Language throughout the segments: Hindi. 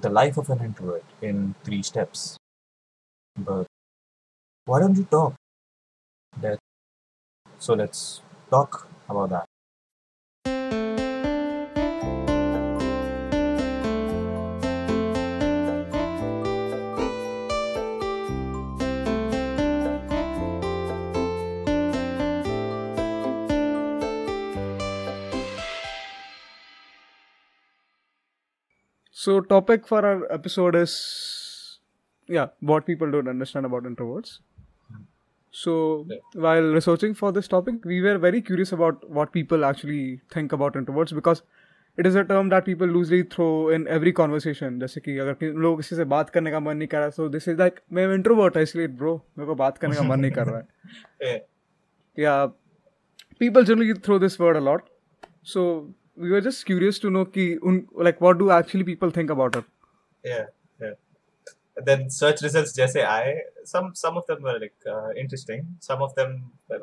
the life of an introvert in three steps. But why don't you talk? That so let's talk about that. So topic for our episode is yeah, what people don't understand about introverts. So Yeah. while researching for this topic, we were very curious about what people actually think about introverts because it is a term that people loosely throw in every conversation. जैसे कि अगर कि- लोग किसी से बात करने का मन नहीं कर रहा so this is like मैं इंट्रोवर्ट है इसलिए ब्रो मेरे को बात करने का मन नहीं कर रहा है Yeah. yeah people generally throw this word a lot so we were just curious to know ki un, like what do actually people think about it yeah yeah then search results jaise aaye some some of them were like uh, interesting some of them were,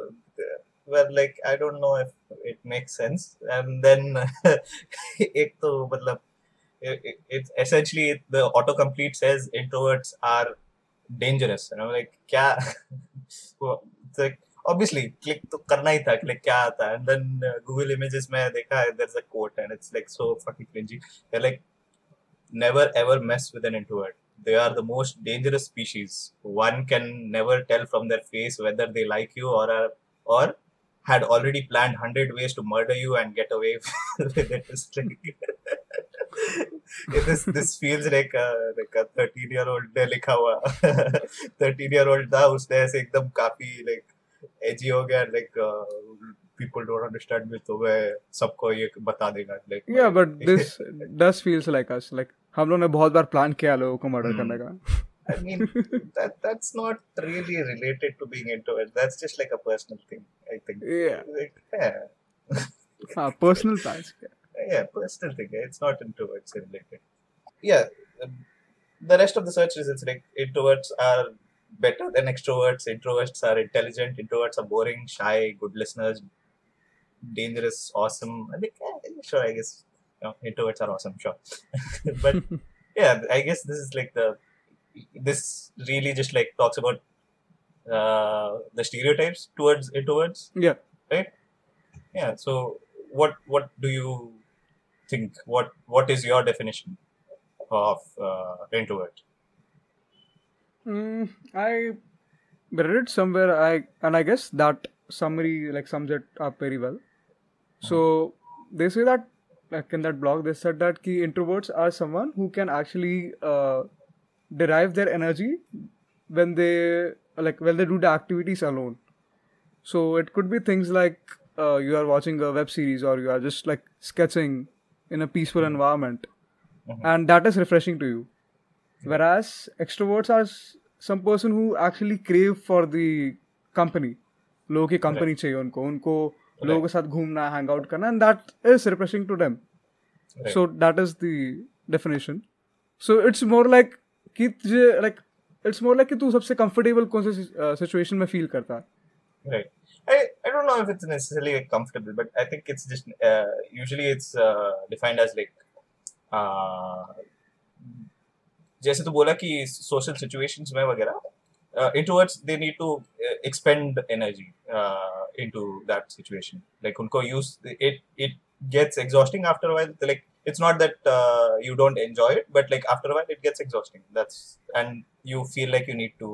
were like i don't know if it makes sense and then ek to matlab it, it, essentially the autocomplete says introverts are dangerous you know like kya it's like obviously click to karna hi tha click kya aata and then uh, google images mein dekha there's a quote and it's like so fucking cringy they're like never ever mess with an introvert. They are the most dangerous species. One can never tell from their face whether they like you or are, or had already planned hundred ways to murder you and get away with it. This this feels like a like a thirteen year old ने लिखा हुआ thirteen year old था उसने ऐसे एकदम काफ़ी like edgy हो गया like uh, people don't understand me तो मैं सबको ये बता देगा like yeah but this does feels like us like हम लोग ने बहुत बार प्लान किया लोगों को मर्डर Hmm. करने का I mean, that that's not really related to being introvert. That's just like a personal thing, I think. yeah Like, yeah, हाँ personal plans yeah, personal thing. It's not introverts related. Yeah, um, the rest of the search results like introverts are better than extroverts. Introverts are intelligent. Introverts are boring, shy, good listeners, dangerous, awesome. I think, yeah, sure, I guess you know, introverts are awesome, sure. but yeah, I guess this is like the this really just like talks about uh, the stereotypes towards introverts, yeah right? Yeah. So what what do you think? What what is your definition of uh, introvert? Mm, I read it somewhere. I and I guess that summary like sums it up very well. So they say that like in that blog they said that key introverts are someone who can actually uh, derive their energy when they like when they do the activities alone. So it could be things like uh, you are watching a web series or you are just like sketching in a peaceful environment, Mhm. and that is refreshing to you. Whereas extroverts are some person who actually crave for the company. लोगों की कंपनी चाहिए उनको उनको लोगों के साथ घूमना हैंग आउट करना and that is refreshing to them. So that is the definition so it's more like कि तुझे लाइक इट्स मोर लाइक कि तू सबसे कंफर्टेबल कौन से सिचुएशन में फील करता है Right. I, I don't know if it's necessarily like, comfortable, but I think it's just uh, usually it's uh, defined as like uh, जैसे तू बोला कि social situations में वगैरह uh, introverts they need to uh, expend energy uh, into that situation like उनको use it it gets exhausting after a while like it's not that uh, you don't enjoy it but like after a while it gets exhausting that's and you feel like you need to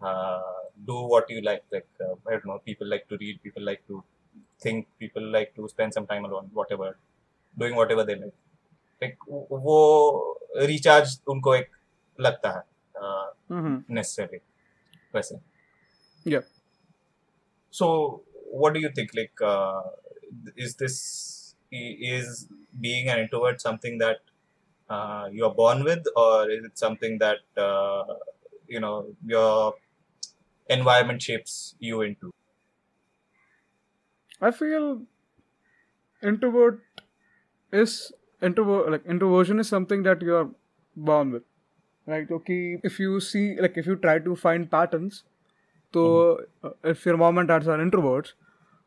uh, do what you like. Like uh, I don't know, people like to read, people like to think, people like to spend some time alone, whatever, doing whatever they like. Like वो- वो recharge उनको एक लगता है uh, necessarily वैसे. Yeah. So what do you think? Like, uh, is this is being an introvert something that uh, you are born with, or is it something that uh, you know your environment shapes you into? I feel introvert is intro like introversion is something that you are born with right? Okay if you see like if you try to find patterns so mm-hmm. uh, if your mom and dad are introverts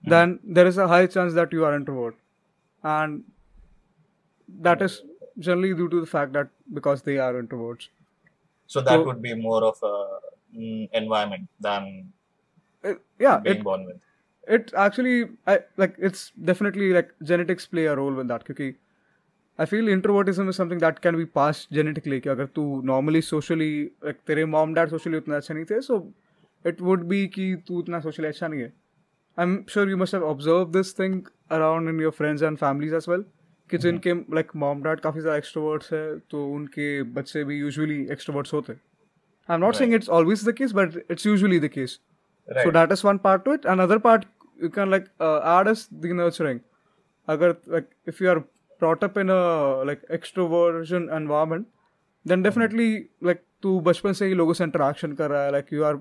mm-hmm. then there is a high chance that you are introvert. And that is generally due to the fact that because they are introverts. So that so, would be more of a mm, environment than it, yeah being it, born with. it actually I, like it's definitely like genetics play a role in that. Because I feel introvertism is something that can be pass genetically कि अगर तू नॉर्मली सोशली तेरे मॉम डैड सोशली उतना अच्छा नहीं थे सो इट वुड बी कि तू उतना सोशली अच्छा नहीं है। I am sure you must have observe this thing around in your friends and families as well कि mm-hmm. जिनके लाइक मॉम डैड काफ़ी ज़्यादा एक्स्ट्रोवर्ट्स है तो उनके बच्चे भी यूजअली एक्स्ट्रोवर्ट्स होते I am not saying it's always the case but it's usually the case so that is one part to it and other part you can like add as nurturing अगर like if you are brought up in a like extroversion environment, then definitely like तू बचपन से ही लोगों से interaction कर रहा है like you are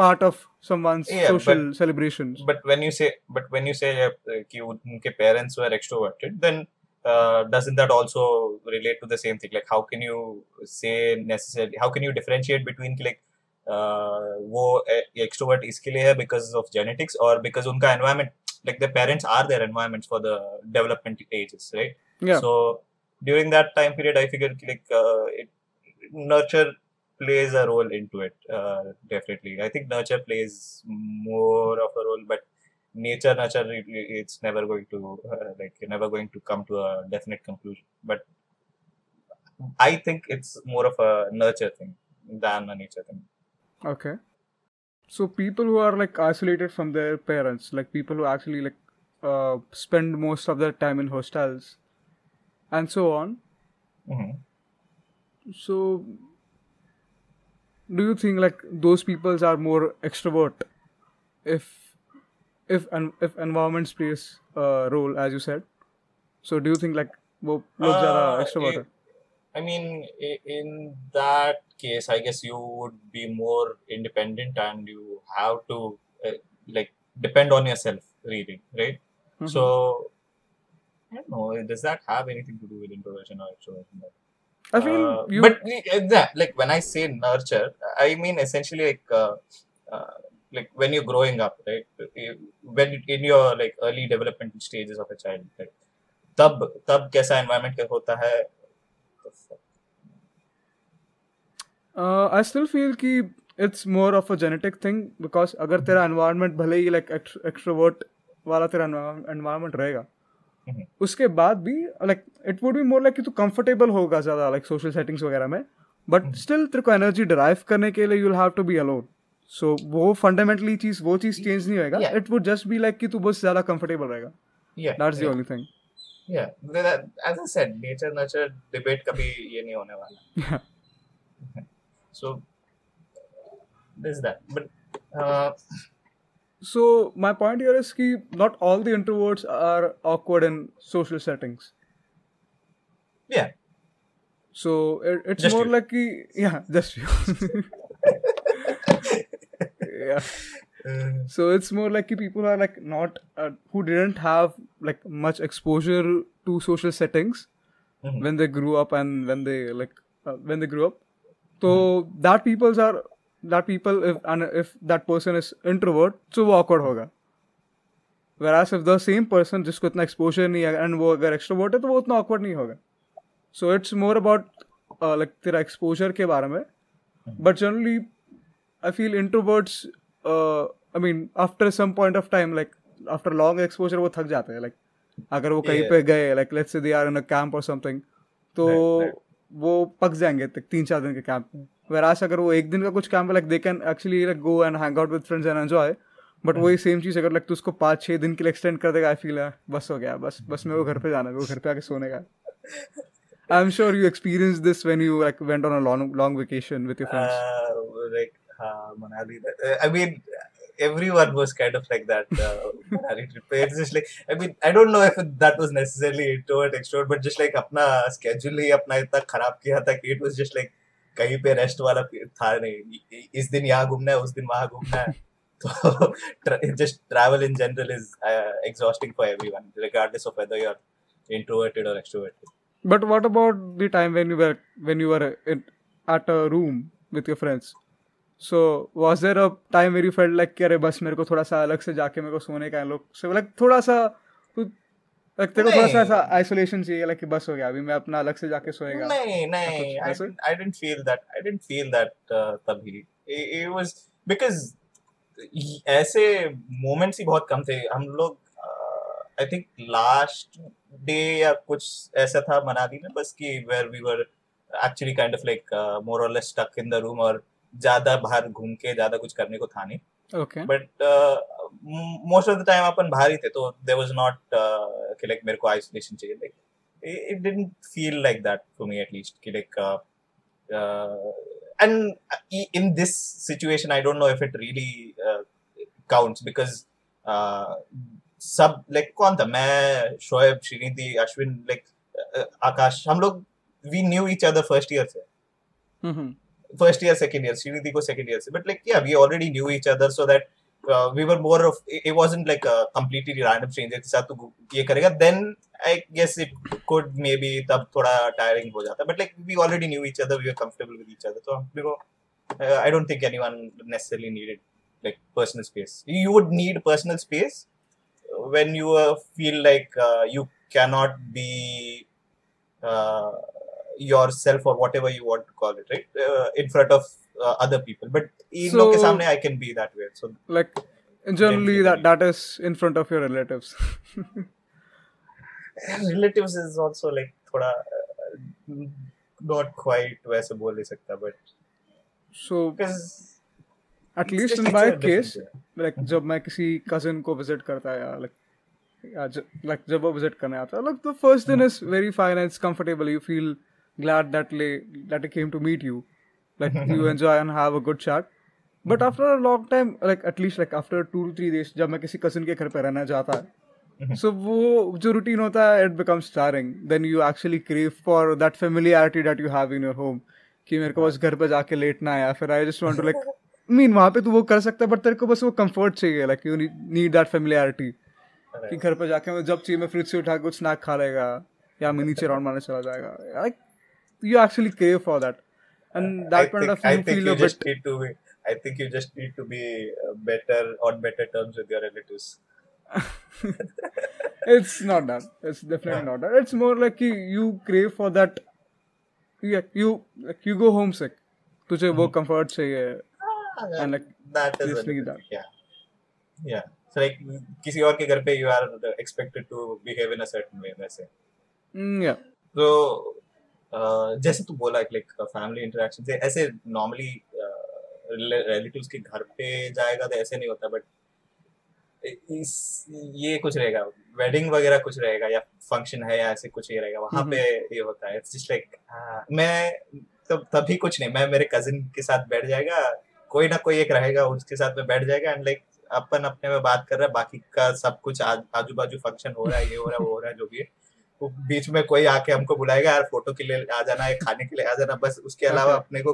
part of someone's Yeah, social celebrations. but when you say but when you say uh, कि उनके parents were extroverted then uh, doesn't that also relate to the same thing like how can you say necessarily how can you differentiate between कि, like uh, वो extrovert इसके लिए है because of genetics or because उनका environment like their parents are their environments for the development ages right Yeah. so during that time period i figured like uh, it, nurture plays a role into it uh, definitely i think nurture plays more of a role but nature nurture it, it's never going to uh, like you're never going to come to a definite conclusion but i think it's more of a nurture thing than a nature thing Okay. So people who are like isolated from their parents, like people who actually like uh, spend most of their time in hostels, and so on. Mm-hmm. So, do you think like those peoples are more extrovert if if and if environment plays a role as you said? So do you think like uh, uh, extrovert? I mean, in that case, I guess you would be more independent and you have to uh, like depend on yourself, really, right? Mm-hmm. So I don't know. Does that have anything to do with introversion or extroversion? I feel Uh, you but uh, that, like when I say nurture, I mean essentially like uh, uh, like when you're growing up, right? When you- in your like early developmental stages of a child, right? तब तब कैसा environment होता है Uh, I still feel कि it's more of a genetic thing because अगर तेरा environment भले ही like ext- extrovert वाला तेरा environment रहेगा Mhm. हम्म। उसके बाद भी like it would be more like तू कंफर्टेबल होगा ज़्यादा लाइक सोशल सेटिंग्स वगैरह में। बट स्टिल तेरे को एनर्जी ड्राइव करने के लिए you have to be alone so वो फंडामेंटली चीज़ वो चीज़ चेंज नहीं होएगा। It would just be like कि तू बस ज़्यादा कंफर्टेबल रहेगा। या दैट्स द ओनली थिंग या as I said nature nature debate कभी ये नहीं होने वाला। So this that but So my point here is that not all the introverts are awkward in social settings. Yeah. So it, it's just more you. like yeah, just you. yeah. Uh. So it's more like people are like not uh, who didn't have like much exposure to social settings mm-hmm. when they grew up and when they like uh, when they grew up. So mm-hmm. that people are that people if if that person is introvert तो वो ऑकवर्ड होगा. Whereas if the same person जिसको इतना एक्सपोजर नहीं है एंड वो अगर एक्सट्रोवर्ट है तो वो उतना ऑकवर्ड नहीं होगा. So it's more about like तेरा एक्सपोजर के बारे में. But generally I feel introverts I mean after some point of time like after long exposure वो थक जाते हैं. लाइक अगर वो कहीं पर गए like let's they are in a camp और समथिंग तो वो पक जाएँगे तीन चार दिन के कैम्प में. वराज अगर वो एक दिन का कुछ काम लग they can actually like go and hang out with friends and enjoy but वही सेम चीज़ अगर लगता है उसको पाँच छः दिन के लिए एक्सटेंड कर देगा आई फील है बस हो गया बस बस मेरे को घर पे जाना है वो घर पे आके सोने का I am sure you experience this when you like went on long long vacation with your friends like हाँ Manali I mean everyone was kind of like that Manali trip it's just like I mean I don't know if that was necessarily introvert extrovert but just like अपना स्केड्यूल ही अपना इतना खराब किया था कि कहीं पे रेस्ट वाला था नहीं इस दिन यहाँ घूमना है उस दिन वहाँ घूमना है तो just travel in general is uh, exhausting for everyone regardless of whether you're introverted or extroverted But what about the time when you were when you were in, at a room with your friends? So was there a time where you felt like कि अरे बस मेरे को थोड़ा सा अलग से जाके मेरे को सोने का है लोग so like थोड़ा सा तू लाइक तेरे को थोड़ा सा ऐसा आइसोलेशन चाहिए लाइक कि बस हो गया अभी मैं अपना अलग से जाके सोएगा। नहीं नहीं didn't feel that I didn't feel that uh, तभी। Was because ये- ऐसे moments ही बहुत कम थे। हम लोग आई थिंक लास्ट डे या कुछ ऐसा था मनाली में बस कि where we were actually kind of like more और less stuck in the room और ज़्यादा बाहर घूम के ज़्यादा कुछ करने को था नहीं। Okay but most of the time अपन बाहर ही थे तो देयर वाज नॉट कि लाइक मेरे को आइसोलेशन चाहिए like it didn't feel like that for me at least like uh, uh, and in this situation I don't know if it really uh, counts because uh, सब like कौन था मैं शोएब श्रीनिधि अश्विन like uh, आकाश हम लोग we knew each other first year से हम्म first year, second year. Srinidhi को second year से. But like yeah, we already knew each other so that uh, we were more of it it wasn't like a completely random stranger के साथ तू ये करेगा. Then I guess it could maybe तब थोड़ा tiring हो जाता. But like we already knew each other, we were comfortable with each other. तो हम लोग uh, I don't think anyone necessarily needed like personal space. You would need personal space when you uh, feel like uh, you cannot be uh, yourself or whatever you want to call it, right? Uh, in front of uh, other people. But in So- लोग के सामने I can be that way. So like generally that that is in front of your relatives relatives is also like थोड़ा uh, not quite वैसे बोल नहीं सकता but so because at least in my case like जब मैं किसी cousin को visit करता है या like like जब वो visit करने आता है like the first दिन is very fine and it's comfortable you feel glad that they that they came to meet you like you enjoy and have a good chat but after a long time like at least like after two to three days जब मैं किसी cousin के घर पे रहने जाता है so वो जो routine होता है it becomes tiring then you actually crave for that familiarity that you have in your home कि मेरे को बस घर पे जाके लेटना है या फिर I just want to like mean वहाँ पे तू वो कर सकता है बट तेरे को बस वो कंफर्ट चाहिए like you need that familiarity कि घर पे जाके जब चाहिए मैं फ्रिज से उठा के कुछ स्नैक खा लेगा या मैं नीचे राउंड मारने चला जाएगा like you actually crave for that And I that point think, of I you think feel you a just bit need to be I think you just need to be uh, better on better terms with your relatives. it's not that it's definitely not that it's more like कि you crave for that yeah you like you go homesick तुझे वो comfort चाहिए and like that is a just need different- that. yeah yeah so like किसी और के घर पे you are expected to behave in a certain way वैसे mm, yeah तो uh, जैसे तू बोला लाइक फैमिली इंटरेक्शन से ऐसे नॉर्मली रिलेटिव्स के घर पे जाएगा तो ऐसे नहीं होता बट इस ये कुछ रहेगा वेडिंग वगैरह कुछ रहेगा या फ़ंक्शन है या ऐसे कुछ ये रहेगा वहाँ पे ये होता है इट्स जस्ट लाइक मैं तो तभी कुछ नहीं मैं मेरे कजिन के साथ बैठ जाएगा कोई ना कोई एक रहेगा उसके साथ में बैठ जाएगा एंड लाइक अपन अपने में बात कर रहा है बाकी का सब कुछ आजू बाजू फ़ंक्शन हो रहा है ये हो रहा है वो हो रहा है जो भी है। बीच में कोई आके हमको बुलाएगा यार फ़ोटो के लिए आ जाना है खाने के लिए आ जाना बस उसके अलावा अपने को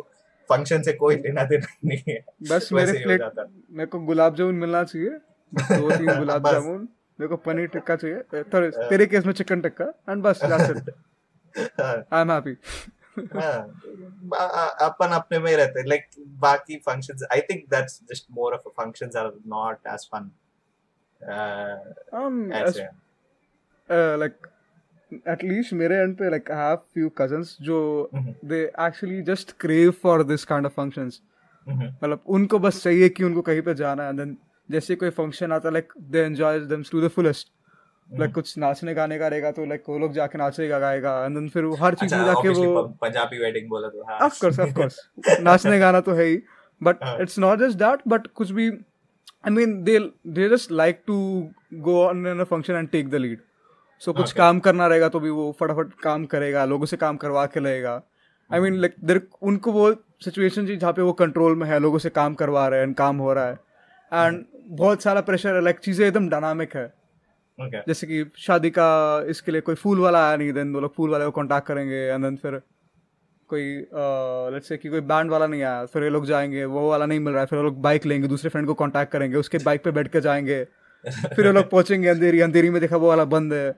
फ़ंक्शन से कोई लेना देना नहीं है। बस मेरे प्लेट मेरे को गुलाब जामुन मिलना चाहिए। दो तीन गुलाब जामुन मेरे को पनीर टिक्का चाहिए। तेरे तेरे केस में चिकन टिक्का एंड बस that's it I am happy हाँ, अपन अपने में रहते हैं। लाइक बाकी functions I think that's just more of functions are not as fun like at least मेरे एंड पे like I have few cousins जो they actually just crave for this kind of functions. Mhm. मतलब उनको बस चाहिए कि उनको कहीं पे जाना है देन जैसे कोई फ़ंक्शन आता like they enjoy them to the fullest like कुछ नाचने गाने का रहेगा तो लाइक वो लोग जाके नाचेगा गाएगा एंड देन फिर वो हर चीज़ में अच्छा जाके obviously वो पंजाबी वेडिंग बोला तो हाँ। ऑफ़ कोर्स ऑफ़ कोर्स नाचने गाना तो है ही but. It's not just that but कुछ भी I mean they they just like to go on in a function and take the lead so so, कुछ काम करना रहेगा तो भी वो फटाफट काम करेगा लोगों से काम करवा के लेगा। आई मीन लाइक देर उनको वो सिचुएशन जी जहाँ पे वो कंट्रोल में है लोगों से काम करवा रहे हैं काम हो रहा है। एंड बहुत सारा प्रेशर है लाइक चीज़ें एकदम डायनामिक है। Okay. जैसे कि शादी का इसके लिए कोई फूल वाला आया नहीं देन वो लोग फूल वाले को कांटेक्ट करेंगे एंड देन फिर कोई लेट्स से कि कोई बैंड वाला नहीं आया फिर ये लोग जाएँगे वो वाला नहीं मिल रहा है फिर वो लोग बाइक लेंगे दूसरे फ्रेंड को कांटेक्ट करेंगे उसके बाइक पे बैठ के जाएँगे। फिर वो लोग पहुँचेंगे अंधेरी अंधेरी में देखा वो वाला बंद है।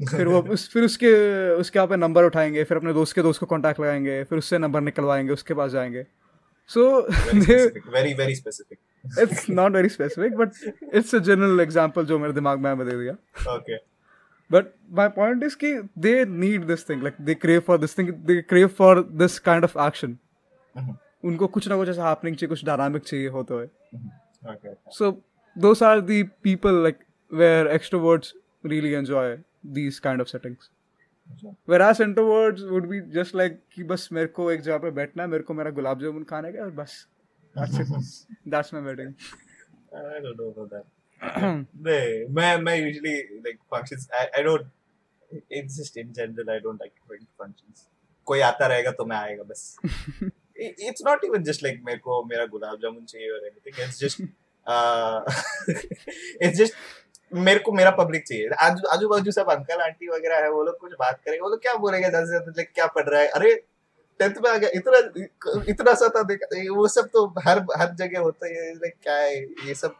फिर वो उस फिर उसके उसके यहाँ पे नंबर उठाएँगे फिर अपने दोस्त के दोस्त को कांटेक्ट लगाएँगे फिर उससे नंबर निकलवाएँगे उसके पास जाएँगे। So very very specific it's not very specific but it's a general example जो मेरे दिमाग में दे दिया। Okay but my point is कि they need this thing like they crave for this thing they crave for this kind of action उनको कुछ ना कुछ ऐसा हैपनिंग चाहिए कुछ डायनामिक चाहिए होते हुए so those are the people like where extroverts really enjoy these kind of settings. Whereas introverts would be just like कि बस मेरे को एक जगह पे बैठना है, मेरे को मेरा गुलाब जामुन खाने का है और बस that's it. That's my wedding. I don't know about that. नहीं, मैं मैं usually like functions. I I don't. It's just in general I don't like going to functions. कोई आता रहेगा तो मैं आएगा बस. It's not even just like मेरे को मेरा गुलाब जामुन चाहिए और anything. It's just uh, it's just मेरे को मेरा पब्लिक चाहिए। आजू आजू बाजू सब अंकल आंटी वगैरह है वो लोग कुछ बात करेंगे वो लोग क्या बोलेंगे ज़्यादा से ज़्यादा क्या पढ़ रहा है? अरे टेंथ में आ गया। इतना इतना सा था देख वो सब तो हर हर जगह होता है लाइक क्या है ये सब?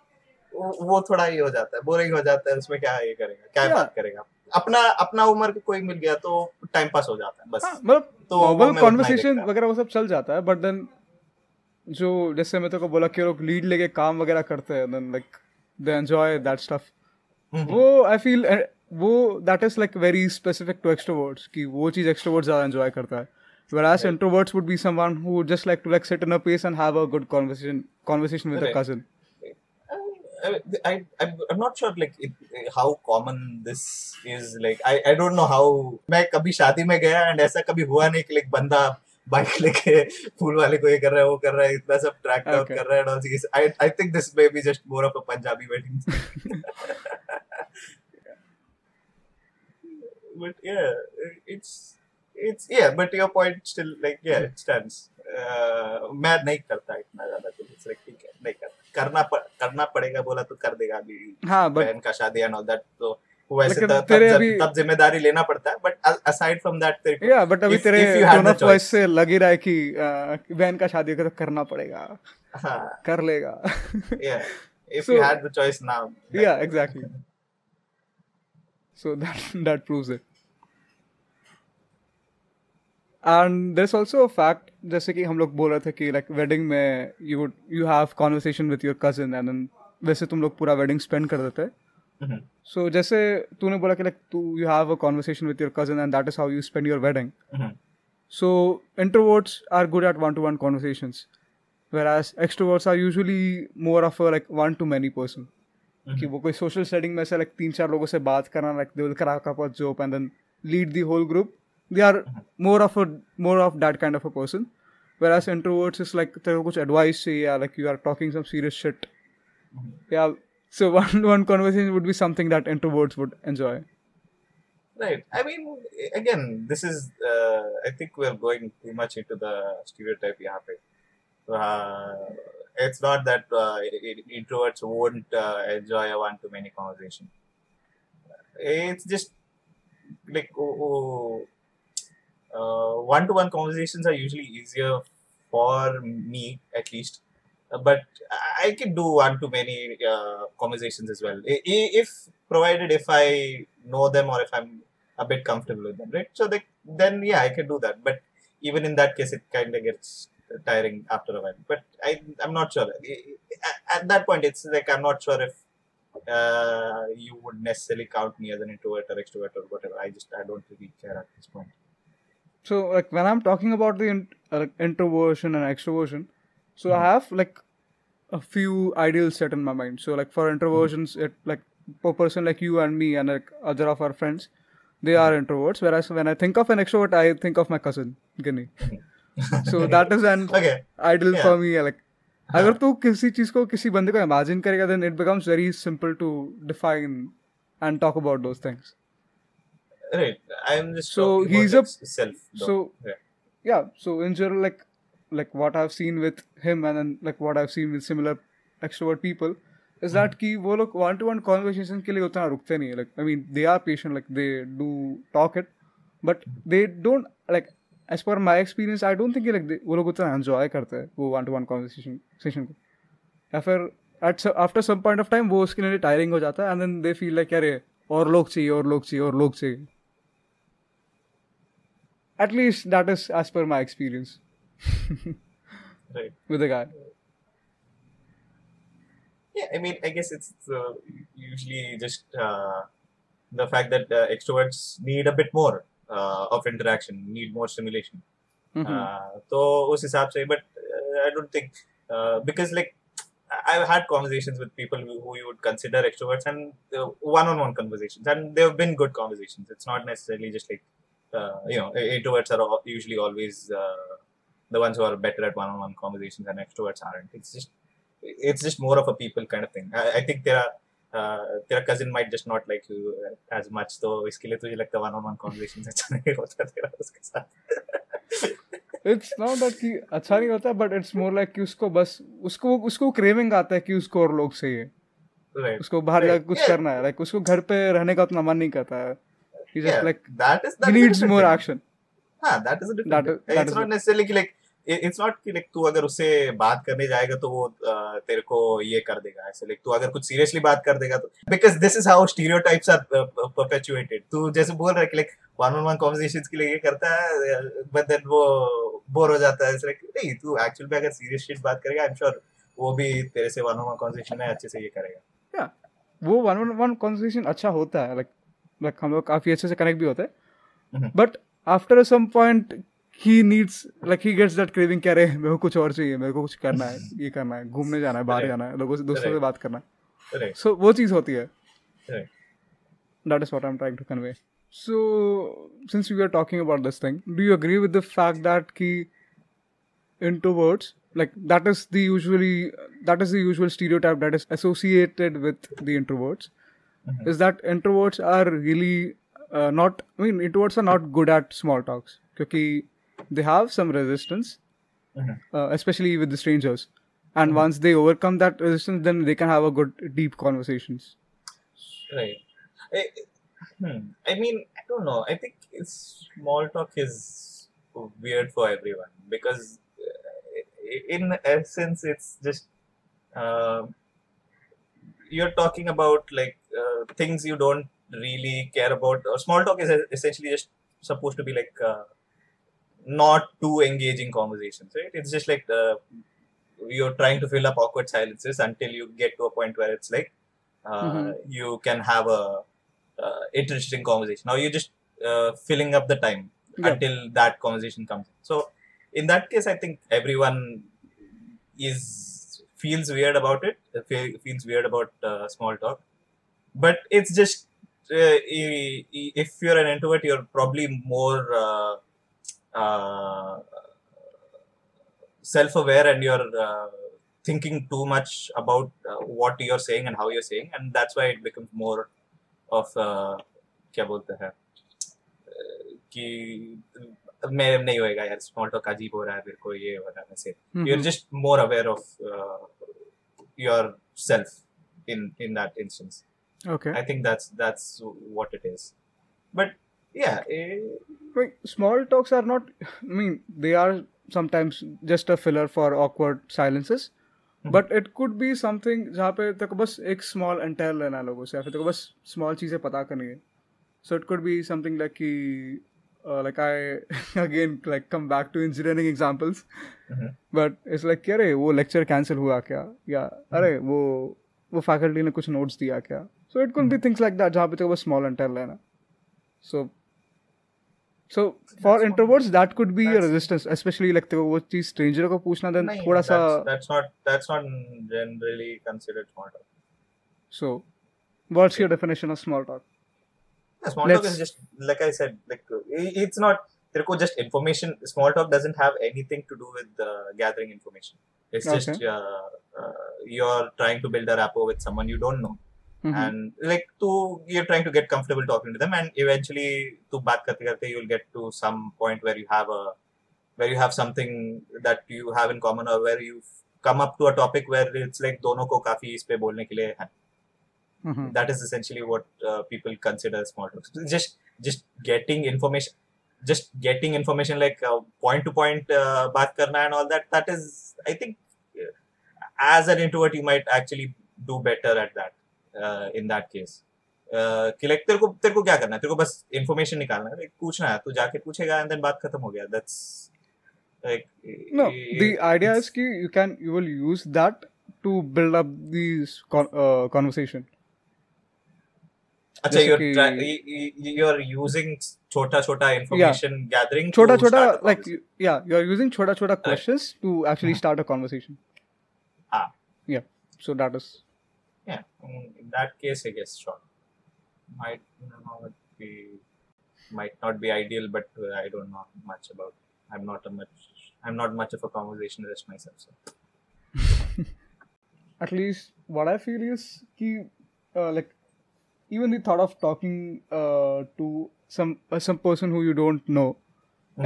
वो थोड़ा ये हो जाता है बोरिंग हो जाता है। उसमें क्या ये करेगा? क्या बात करेगा? अपना अपना उम्र का कोई मिल गया तो टाइम पास हो जाता है बस। हाँ, मतलब तो नॉर्मल कॉन्वर्सेशन वगैरह वो सब चल जाता है बट देन जो जैसे मैं तेरे को बोला कि लोग लीड लेके काम वगैरह करते हैं then like they enjoy that stuff वो आई फील वो that is like very specific to extroverts कि वो चीज़ एक्सट्रोवर्ट ज़्यादा एंजॉय करता है whereas right. introverts would be someone who would just like to like sit in a pace and have a good conversation conversation with right. a cousin I, I, I'm, not sure like it, how common this is like I, I don't know how मैं कभी शादी में गया एंड ऐसा कभी हुआ नहीं कि like बंदा बाइक लेके फूल वाले को ये कर रहा है वो कर रहा है इतना सब ट्रैक डाउन Okay. कर रहा है and all this. I I think this may be just more of a Punjabi wedding but yeah it's it's yeah but your point still like yeah it stands. Uh, मैं नहीं करता इतना ज़्यादा कुछ It's like ठीक है नहीं करता। करना पड़, करना पड़ेगा बोला तो कर देगा अभी हाँ बट बहन का शादी एंड ऑल दैट तो वैसे तब तब, तब ज़िम्मेदारी लेना पड़ता है बट असाइड फ्रॉम दैट तेरे या बट अभी तेरे if you had tone the of voice से लग ही रहा है कि बहन का शादी तो करना पड़ेगा। हाँ। कर लेगा। And there is also fact जैसे कि हम लोग बोल रहे थे कि लाइक वेडिंग में you you have conversation with your cousin and वैसे तुम लोग पूरा वेडिंग स्पेंड कर देते। mm-hmm. सो जैसे तूने बोला कि लाइक तू you have a conversation with your cousin and that is how you spend your wedding so introverts are good at one to one conversation whereas extroverts are usually more of like one to many person कि वो कोई सोशल सेटिंग में से लाइक तीन चार लोगों से बात करना like they will crack up a joke and then lead the whole group they are more of a more of that kind of a person. Whereas introverts is like they kuch advice yeah like you are talking some serious shit. Mm-hmm. Yeah. So one one conversation would be something that introverts would enjoy. Right. I mean again this is uh, i think we're going too much into the stereotype yeah uh, it's not that uh, introverts won't uh, enjoy a one to many conversation. It's just like oh, oh, uh, one-to-one conversations are usually easier for me, at least. Uh, but I can do one-to-many uh, conversations as well, if provided if I know them or if I'm a bit comfortable with them, right? So they, then yeah, I can do that. But even in that case, it kind of gets tiring after a while. But I, I'm not sure. At that point, it's like I'm not sure if uh, you would necessarily count me as an introvert or extrovert or whatever. I just I don't really care at this point So like when I'm talking about the in, uh, like, introversion and extroversion, so I have like a few ideals set in my mind. So like for introversions, it like a person like you and me and like other of our friends, they are introverts. Whereas when I think of an extrovert, I think of my cousin Ginny. so that is an Okay. ideal Yeah. for me. Like अगर तू किसी चीज को किसी बंदे को इमेजिन करेगा then it becomes very simple to define and talk about those things. Right. I'm just So he's a- self. so- yeah. yeah so in general like like what i've seen with him and then like what i've seen with similar extrovert people is that कि वो लोग one to one conversation के लिए उतना रुकते नहीं है like I mean they are patient like they do talk it but they don't like as per my experience I don't think कि, like they, वो लोग उतना enjoy करते हैं वो one to one conversation session को या फिर at so- after some point of time वो उसके लिए tiring हो जाता है and then they feel like अरे और लोग चाहिए और लोग चाहिए और लोग चाहिए at least that is as per my experience Right. with the guy. Yeah, I mean, I guess it's uh, usually just uh, the fact that uh, extroverts need a bit more uh, of interaction, need more stimulation. Mhm. Uh, तो उस हिसाब से but uh, I don't think uh, because like I've had conversations with people who, who you would consider extroverts and uh, one-on-one conversations and they've been good conversations. It's not necessarily just like uh, you know introverts are all, usually always uh, the ones who are better at one-on-one conversations and extroverts aren't. It's just it's just more of a people kind of thing. I, I think there are uh, तेरा cousin might just not like you as much तो इसके लिए तुझे लगता है one on one conversations अच्छा नहीं होता तेरा उसके साथ इट्स नॉट दैट कि अच्छा नहीं होता बट इट्स मोर लाइक कि उसको बस उसको उसको क्रेविंग आता है कि उसको और लोग चाहिए right उसको बाहर Right. जाकर कुछ Yeah. करना है लाइक उसको घर पे रहने का उतना मन नहीं करता है he yeah just like that is that he needs more thing. action हाँ that is a different That thing. that it's is not it. necessarily कि like it- it's not कि like तू अगर उससे बात करने जाएगा तो वो uh, तेरे को ये कर देगा ऐसे like तू अगर कुछ सीरियसली बात कर देगा तो because this is how stereotypes are uh, uh, perpetuated तू जैसे बोल रहा है कि like one on one conversations के लिए करता है but then वो बोर हो जाता है like नहीं तू actual में अगर serious shit बात करेगा I'm sure वो भी तेरे से one on one conversation में अच्छे से ये करेगा या वो वन ऑन वन कॉन्वर्सेशन अच्छा होता है लाइक लाइक हम लोग काफ़ी अच्छे से कनेक्ट भी होते हैं। But after some point he needs like he gets that craving क्या रहे मेरे को कुछ और चाहिए मेरे को कुछ करना है ये करना है घूमने जाना है बाहर जाना है लोगों से दोस्तों से बात करना है। सो वो चीज़ होती है। That is what I am trying to convey so since we are talking about this thing do you agree with the fact that की introverts like that is the that is the usual stereotype that is associated with the introverts Mhm. is that introverts are really uh, not i mean introverts are not good at small talks because they have some resistance Mhm. uh, especially with the strangers and once they overcome that resistance then they can have a good deep conversations Right. I, hmm. I mean, I don't know. I think small talk is weird for everyone because, uh, in essence, it's just uh, you're talking about like uh, things you don't really care about. Or small talk is essentially just supposed to be like uh, not too engaging conversations, right? It's just like uh, you're trying to fill up awkward silences until you get to a point where it's like uh, Mhm. you can have a uh, interesting conversation. Now you're just uh, filling up the time Yeah. until that conversation comes. So in that case, I think everyone is feels weird about it. uh, fe- Feels weird about uh, small talk, but it's just uh, i- i- if you're an introvert, you're probably more uh, uh, self-aware and you're uh, thinking too much about uh, what you're saying and how you're saying, and that's why it becomes more of uh, क्या बोलते हैं uh, कि मैं नहीं होएगा यार स्मॉल टॉक अजीब हो रहा है मेरे को ये हो रहा है वैसे you're Mhm. just more aware of uh, yourself in in that instance okay i think that's that's what it is but yeah eh, like small talks are not i mean they are sometimes just a filler for awkward silences Mhm. but it could be something जहाँ पे तेरे को बस एक small entail लेना है लोगों से या फिर तेरे को बस small चीज़ें पता करनी है so it could be something like कि uh, like I again like come back to engineering examples mhm. but it's like कि अरे वो lecture cancel हुआ क्या या अरे वो वो faculty ने कुछ notes दिया क्या so it could be things like that जहाँ पे को बस small entail लेना so so for That's introverts that could be a resistance especially like तेरे को वो चीज़ stranger को पूछना then थोड़ा सा that's, that's not that's not generally considered small talk so what's your definition of small talk Yeah, small talk Let's- is just like I said, like i- it's not. There could just information. Small talk doesn't have anything to do with uh, gathering information. It's just Okay. uh, uh, you're trying to build a rapport with someone you don't know, Mhm. and like to you're trying to get comfortable talking to them, and eventually to baat karte karte you'll get to some point where you have a where you have something that you have in common, or where you've come up to a topic where it's like दोनों को काफी इस पे बोलने के लिए है Mhm. that is essentially what uh, people consider small talks just just getting information just getting information like uh, point to point uh, baat karna and all that that is i think uh, as an introvert you might actually do better at that uh, in that case uh, कि like तेरे को तेरे को क्या करना है तेरे को बस information निकालना है like, पूछना है तू जाके पूछेगा and then बात खत्म हो गया that's like no the it- idea it's- is कि you can you will use that to build up these con- uh, conversation अच्छा जैसे you're कि- try, y- y- you're using छोटा छोटा information gathering छोटा to छोटा start a like conversation. yeah you are using छोटा छोटा questions to actually start a conversation ah yeah so that is yeah mm, in that case I guess sure might not be might not be ideal but uh, I don't know much about I'm not a much I'm not much of a conversationalist myself so at least what I feel is ki, uh, like even the thought of talking uh, to some uh, some person who you don't know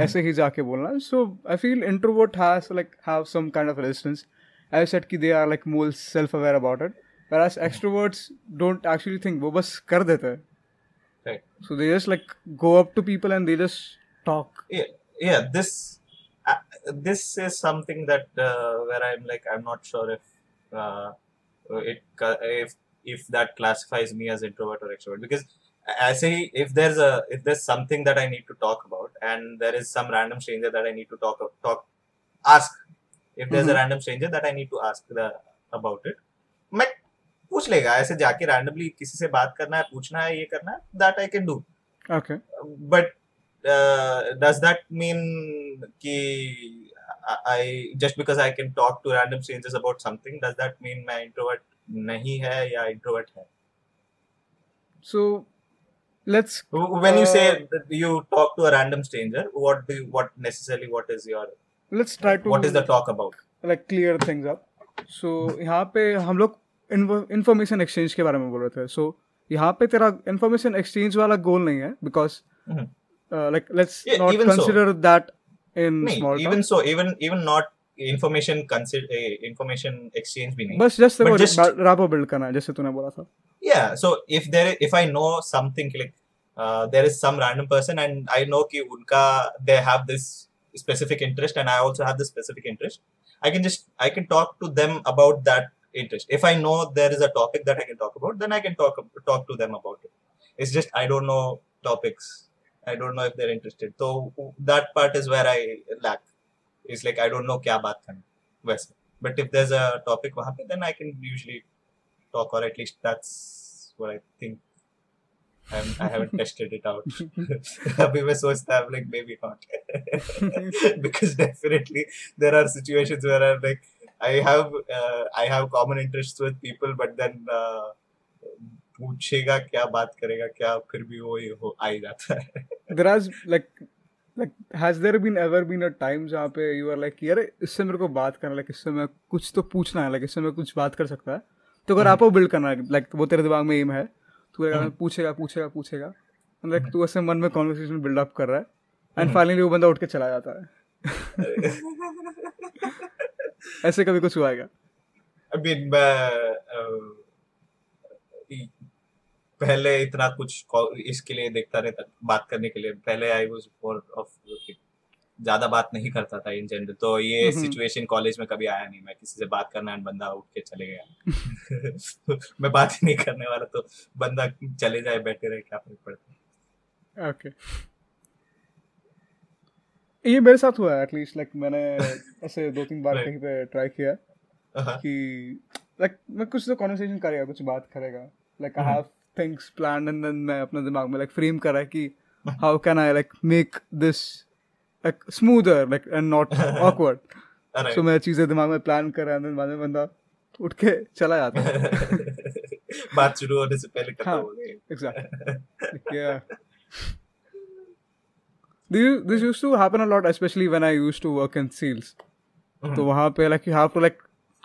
ऐसे ही जाके बोलना so I feel introvert has like have some kind of resistance as I said कि they are like more self aware about it whereas extroverts don't actually think वो बस कर देते हैं right so they just like go up to people and they just talk yeah yeah this uh, this is something that uh, where i'm like i'm not sure if uh, it ca- if if that classifies me as introvert or extrovert because I say if there's a if there's something that I need to talk about and there is some random stranger that I need to talk talk ask if there's a Mhm. random stranger that I need to ask the about it मैं पूछ लेगा ऐसे जाके randomly किसी से बात करना है पूछना है ये करना है that I can do okay but uh, does that mean कि I I- just because I can talk to random strangers about something does that mean मैं introvert नहीं है या इंट्रोवर्ट है? So let's when you say you talk to a random stranger what do what necessary what is your let's try to what is the talk about like clear things up so यहाँ पे हम लोग इंफॉर्मेशन एक्सचेंज के बारे में बोल रहे थे। सो यहाँ पे तेरा इन्फॉर्मेशन एक्सचेंज वाला गोल नहीं है because like let's not consider that in small even so even even not information consider uh, information exchange भी नहीं बस जस्ट but तेरे just- को रैपो बिल्ड करना है जैसे तूने बोला था yeah so if there if i know something like uh, there is some random person and i know ki unka they have this specific interest and i also have this specific interest i can just i can talk to them about that interest if i know there is a topic that i can talk about then i can talk talk to them about it it's just i don't know topics i don't know if they're interested so that part is where i lack It's like i don't know kya baat karna वैसे but if there's a topic वहाँ पे then i can usually talk or at least that's what I think. I'm, I haven't tested it out. अभी मैं सोचता I'm like maybe not because definitely there are situations where I'm like I have uh, I have common interests with people but then uh, पूछेगा क्या बात करेगा क्या फिर भी वो ही हो आ ही जाता है has like like has there been ever been a time जहाँ पे you are like यार इससे मेरे को बात करना like इससे मैं कुछ तो पूछना है like इससे मैं कुछ बात कर सकता है। तो अगर आपको बिल्ड करना है like वो तेरे दिमाग में एम है तो अगर पूछेगा पूछेगा पूछेगा। लाइक तू ऐसे मन में कॉन्वर्सेशन बिल्ड अप कर रहा है एंड फाइनली वो बंदा उठ के चला जाता है। ऐसे कभी कुछ हुआ है क्या? I mean, मैं uh, इ- पहले इतना कुछ इसके लिए देखता रहता बात करने के लिए। पहले आई वाज मोर ऑफ़ ज़्यादा बात नहीं करता था इन जनरल तो ये हम्म। सिचुएशन कॉलेज में कभी आया नहीं। मैं किसी से बात करना बंदा उठ के चले गया। मैं बात ही नहीं करने वाला तो बंदा चले जाए बैठे रहे क्या फ़र्क पड़ता ओके ये मेरे साथ हुआ एटलीस्ट लाइक मैंने ऐसे दो तीन बार कहीं पे ट्राई किया हाँ, कि लाइक मैं कुछ तो कॉन्वर्सेशन करेगा कुछ बात करेगा। Like I hmm. Have things plan and then मैं अपने दिमाग में लाइक फ्रेम कर रहा कि how can I like make this like smoother like and not awkward alright. So मैं चीज़ें दिमाग में प्लान कर रहा हूँ बाद में बंदा उठ के चला जाता है बात शुरू होने से पहले खत्म हाँ। हो गई this, this used to happen a lot especially when i used to work in sales हम्म। तो वहाँ पे like you have to like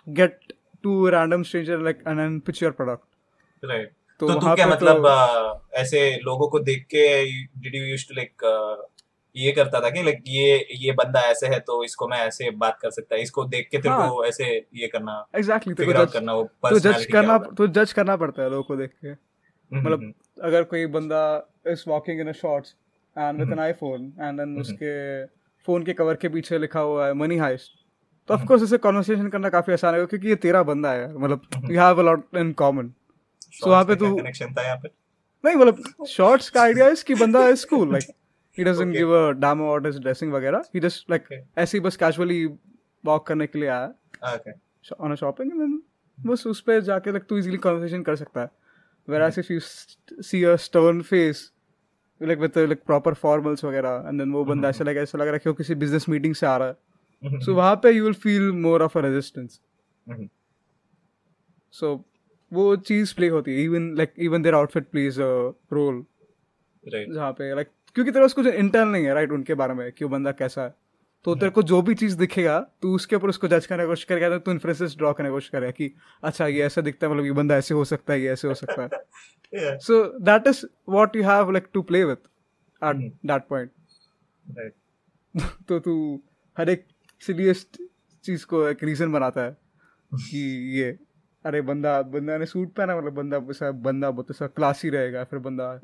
get to a random stranger like and then pitch your product right तो तो तू क्या मतलब तो ऐसे लोगों को देख के did you used to like ये करता था कि लाइक ये ये बंदा ऐसे है तो इसको मैं ऐसे बात कर सकता है इसको देख के तेरे हाँ। को ऐसे ये करना एग्जैक्टली exactly तो जज करना वो तो जज करना तो जज करना पड़ता है लोगों को देख के हम्म, मतलब हम्म, अगर कोई बंदा is walking in a shorts and with an hmm. IPhone and then hmm. उसके फ़ोन के कवर के पीछे लिखा हुआ है मनी हाइस्ट तो ऑफ़ कोर्स इसे कॉन्वर्सेशन करना काफ़ी आसान है क्योंकि ये तेरा बंदा है मतलब हम्म। You have a lot in common shorts वहाँ पे तू- कनेक्शन था यहाँ पे? नहीं मतलब शॉर्ट्स का आइडिया है कि बंदा is cool like he doesn't. Give a damn about his dressing वगैरह. ही जस्ट लाइक ऐसे ही बस कैजुअली वॉक करने के लिए आया। Okay on a shopping and then बस उस पे जाके लाइक तू इजीली कन्वर्सेशन कर सकता है। Whereas if you st- see a stern face, like with uh, like proper formals वगैरह, and then वो बंदा ऐसा like ऐसा लग रहा है कि वो किसी business meeting से आ रहा है. So वहाँ पे you will feel more of a resistance. Mhm. वो चीज़ प्ले होती है even like even their outfit plays a role Right. जहाँ पे लाइक क्योंकि तेरा उसको इंटरनल नहीं है राइट उनके बारे में कि वो बंदा कैसा है तो तेरे को जो भी चीज़ दिखेगा तू उसके ऊपर उसको जज करने की कोशिश करेगा तो इन्फ्लुएंसेस ड्रॉ करने की कोशिश करेगा कि अच्छा ये ऐसा दिखता है मतलब ये बंदा ऐसे हो सकता है ये ऐसे हो सकता है so that is what you have like to play with at. That point Right. तो तू हर एक सिलिएस्ट चीज़ को एक रीजन बनाता है कि ये अरे बंदा बंदा ने सूट पहना मतलब बंदा ऐसा बंदा बहुत ऐसा क्लासी रहेगा फिर बंदा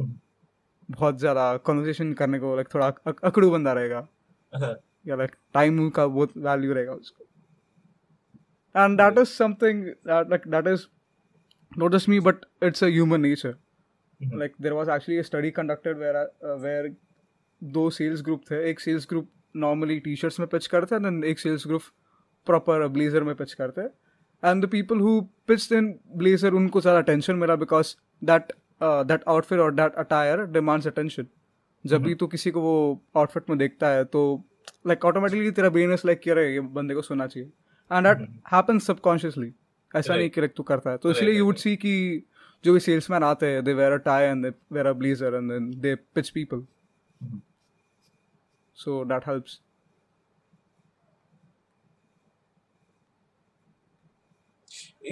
बहुत ज़्यादा कॉन्वर्सेशन करने को लाइक थोड़ा अक- अकड़ू बंदा रहेगा। Uh-huh. या लाइक टाइम का बहुत वैल्यू रहेगा उसको। And that is something like that is not just me but it's a human nature there was actually a study conducted where uh, दो सेल्स ग्रुप थे। एक sales group normally T shirts में पिच करते हैं एक सेल्स ग्रुप प्रॉपर ब्लेजर में पिच करते हैं। And the people who pitch in blazer उनको ज़्यादा अटेंशन मिला बिकॉज़ दैट दैट आउटफिट और दैट अटायर डिमांड्स अटेंशन जब भी तू किसी को वो आउटफिट में देखता है तो लाइक ऑटोमेटिकली तेरा ब्रेन इज़ लाइक क्या ये बंदे को सुनना चाहिए. एंड दैट हैपन सबकॉन्शियसली ऐसा नहीं. कि तू करता है। तो इसलिए यू वुड सी कि जो भी सेल्समैन आते हैं they wear a tie and they wear a blazer and then they pitch people. So that helps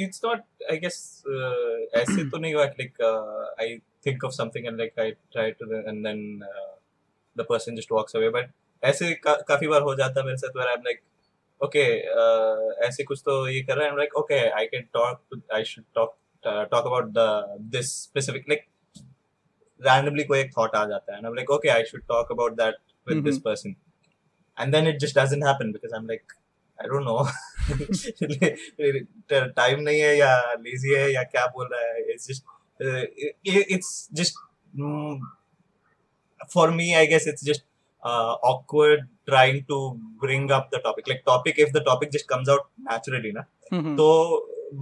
it's not i guess uh, ऐसे तो नहीं हुआ like uh, i think of something and like i try to and then uh, the person just walks away but ऐसे का, काफी बार हो जाता है मेरे साथ where i'm like okay uh, ऐसे कुछ तो ये कर रहा है i'm like okay i can talk to, i should talk uh, talk about the this specific like randomly कोई एक thought आ जाता है and i'm like okay i should talk about that with this Mhm. person and then it just doesn't happen because i'm like I don't know Time नहीं है या लेजी है या क्या बोल रहा है? It's just it's just for me I guess it's just awkward trying to bring up the topic. Like topic if the topic just comes out naturally ना. तो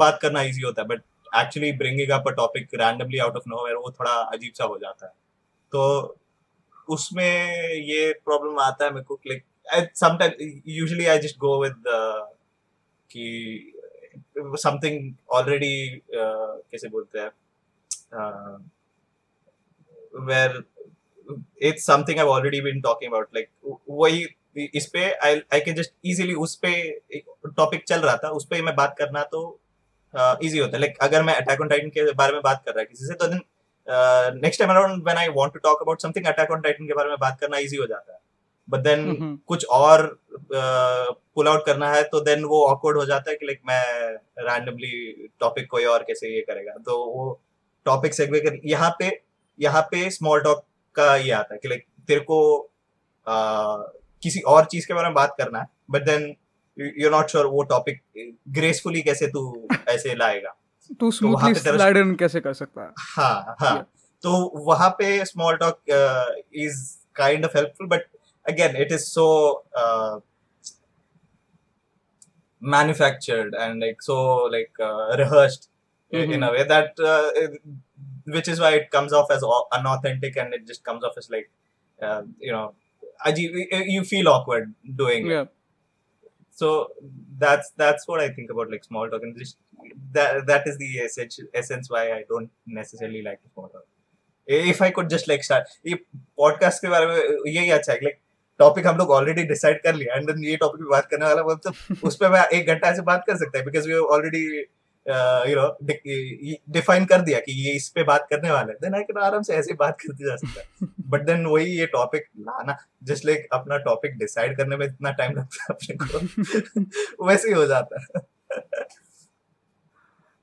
बात करना इजी होता है. But actually bringing up a topic randomly out of nowhere वो थोड़ा अजीब सा हो जाता है. तो उसमें ये प्रॉब्लम आता है मेरे को like sometime usually I just go with कि समथिंग ऑलरेडी कैसे बोलते हैं where it's something I already been talking about like वही, इस पे I I can just easily उस पे टॉपिक चल रहा था, उस पे मैं बात करना तो इजी होता है। लाइक अगर मैं अटैक ऑन टाइटन के बारे में बात कर रहा है किसी से तो then next time around when I want to talk about something Attack on Titan के बारे में बात करना इजी हो जाता है। But then. कुछ और पुल आउट करना है तो देन वो ऑकवर्ड हो जाता है कि लाइक मैं रैंडमली टॉपिक कोई और कैसे ये करेगा तो वो टॉपिक सेगवे कर यहाँ पे यहाँ पे स्मॉल टॉक का ये आता है कि लाइक तेरे को uh, किसी और चीज़ के बारे में बात करना है but then you not sure वो टॉपिक ग्रेसफुली कैसे तू ऐसे लाएगा तू स्मूथली स्लाइड इन कैसे कर सकता है हाँ हाँ Yeah. तो वहाँ पे small talk is kind of helpful but Again it is so manufactured and like so like uh, rehearsed in- in Mhm. a way that uh, it- which is why it comes off as au- unauthentic and it just comes off as like uh, you know ajib- you- you feel awkward doing it yeah so that's that's what I think about like small talk and just that that is the essence essence why I don't necessarily like small talk. If I could just like start ये podcast के बारे में यही अच्छा है like टॉपिक हम लोग ऑलरेडी डिसाइड कर लिया एंड ये टॉपिक पे बात करने वाला मतलब उस पे मैं एक घंटा ऐसे बात कर सकता है because we already you know define कर दिया कि ये इस पे बात करने वाले देन आई कैन आराम से ऐसे बात करते जा सकता है। बट देन वही ये टॉपिक लाना जस्ट लाइक अपना टॉपिक डिसाइड करने में इतना टाइम लगता है अपने को। वैसे ही हो जाता है।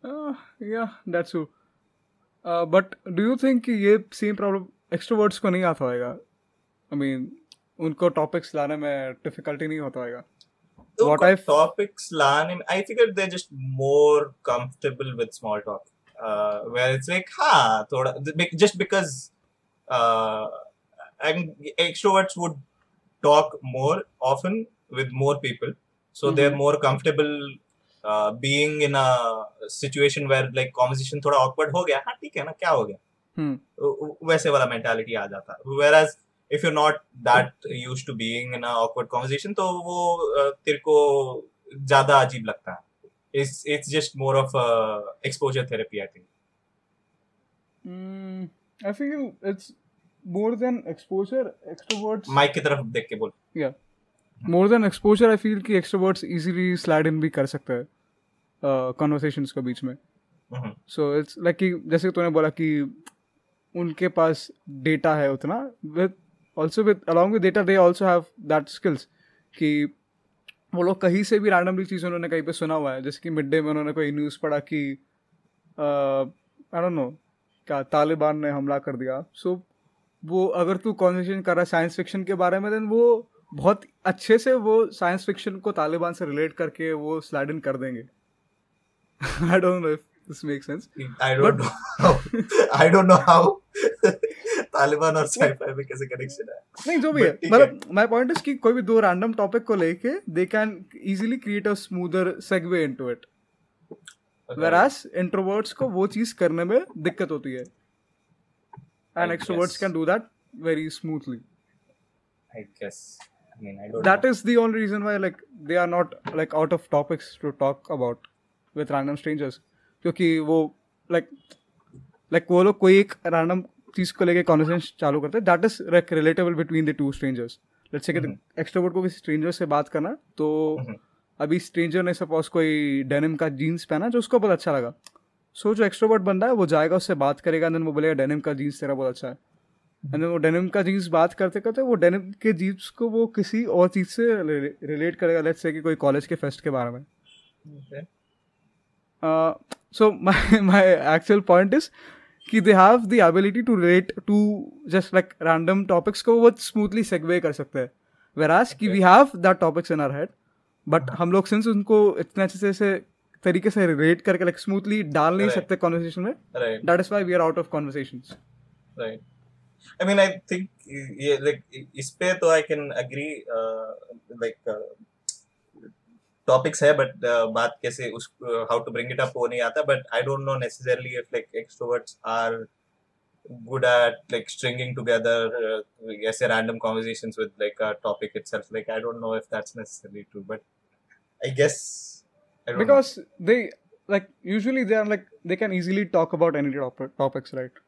Uh, yeah, that's true. Uh, but do you think कि ये सेम प्रॉब्लम एक्सट्रोवर्ट्स को नहीं आता होगा आई मीन उनको टॉपिक्स लाने में डिफिकल्टी नहीं होता होगा व्हाट आई टॉपिक्स लाने में I think they just more comfortable with small talk where it's like हाँ थोड़ा just because and extroverts would talk more often with more people so they are more comfortable being in a situation where like conversation थोड़ा ऑकवर्ड हो गया। हाँ ठीक है ना क्या हो गया? हम्म। hmm. वैसे वाला मेंटालिटी आ जाता। है if you not that used to being in awkward conversation तो वो तेरे को ज़्यादा अजीब लगता है। It's it's just more of exposure therapy I think I feel it's more than exposure extroverts mic की तरफ़ देख के बोल। या more than exposure I feel कि एक्सट्रोवर्ट्स इजीली स्लाइड इन भी कर सकते हैं कन्वर्सेशंस के बीच में। सो इट्स लाइक जैसे तूने बोला कि उनके पास डेटा है उतना with also with along with data they also have that skills कि वो लोग कहीं से भी रैंडमली चीज़ उन्होंने कहीं पे सुना हुआ है। जैसे कि मिड डे में उन्होंने कोई न्यूज़ पढ़ा कि आई डोंट नो क्या तालिबान ने हमला कर दिया। सो so, वो अगर तू कॉन्वर्सेशन कर रहा है साइंस फिक्शन के बारे में देन वो बहुत अच्छे से वो साइंस फिक्शन को तालिबान से रिलेट करके वो स्लाइड इन कर देंगे। I don't know if this make sense I don't know how. I don't know how. Taliban और साइफाई में कैसे कनेक्शन है? नहीं जो भी है। मतलब माय पॉइंट इज़ कि कोई भी दो रैंडम टॉपिक को लेके they can easily create a smoother segue into it whereas introverts को वो चीज़ करने में दिक्कत होती है। And extroverts can do that very smoothly I guess that is the only reason why like they are not like out of topics to talk about with random strangers क्योंकि वो लाइक लाइक वो लोग कोई एक रैंडम चीज़ को लेके कॉन्वर्सेशन चालू करते हैं। That is like relatable between the two strangers let's say hmm. Extrovert को किसी स्ट्रेंजर से बात करना तो हम्म। अभी स्ट्रेंजर ने सपोज़ कोई डेनिम का जीन्स पहना जो उसको बहुत अच्छा लगा। सो जो एक्सट्रोवर्ट बंदा है वो जाएगा उससे बात करेगा देन वो बोलेगा डेनिम का जीन्स तेरा बहुत अच्छा है। एंड वो डेनिम का जीन्स बात करते करते वो डेनिम के जीन्स को वो किसी और चीज़ से रिलेट करेगा लेट्स से कि कोई कॉलेज के फेस्ट के बारे में। So my my actual point is कि they have the ability to relate to just like random topics को बहुत स्मूथली सेगवे कर सकते हैं। वेराज कि we have that topics in our head but हम लोग सिंस उनको इतने अच्छे से तरीके से रिलेट करके लाइक स्मूथली डाल नहीं सकते कॉन्वर्सेशन में. That is why we are out of conversations Right. I mean, I think yeah, like इस पे तो I can agree uh, topics है बट बात कैसे उस how to bring it up वो नहीं आता but I don't know necessarily if like extroverts are good at like stringing together ऐसे random conversations with like a topic itself like I don't know if that's necessarily true but I guess because they like usually they are like they can easily talk about any topics right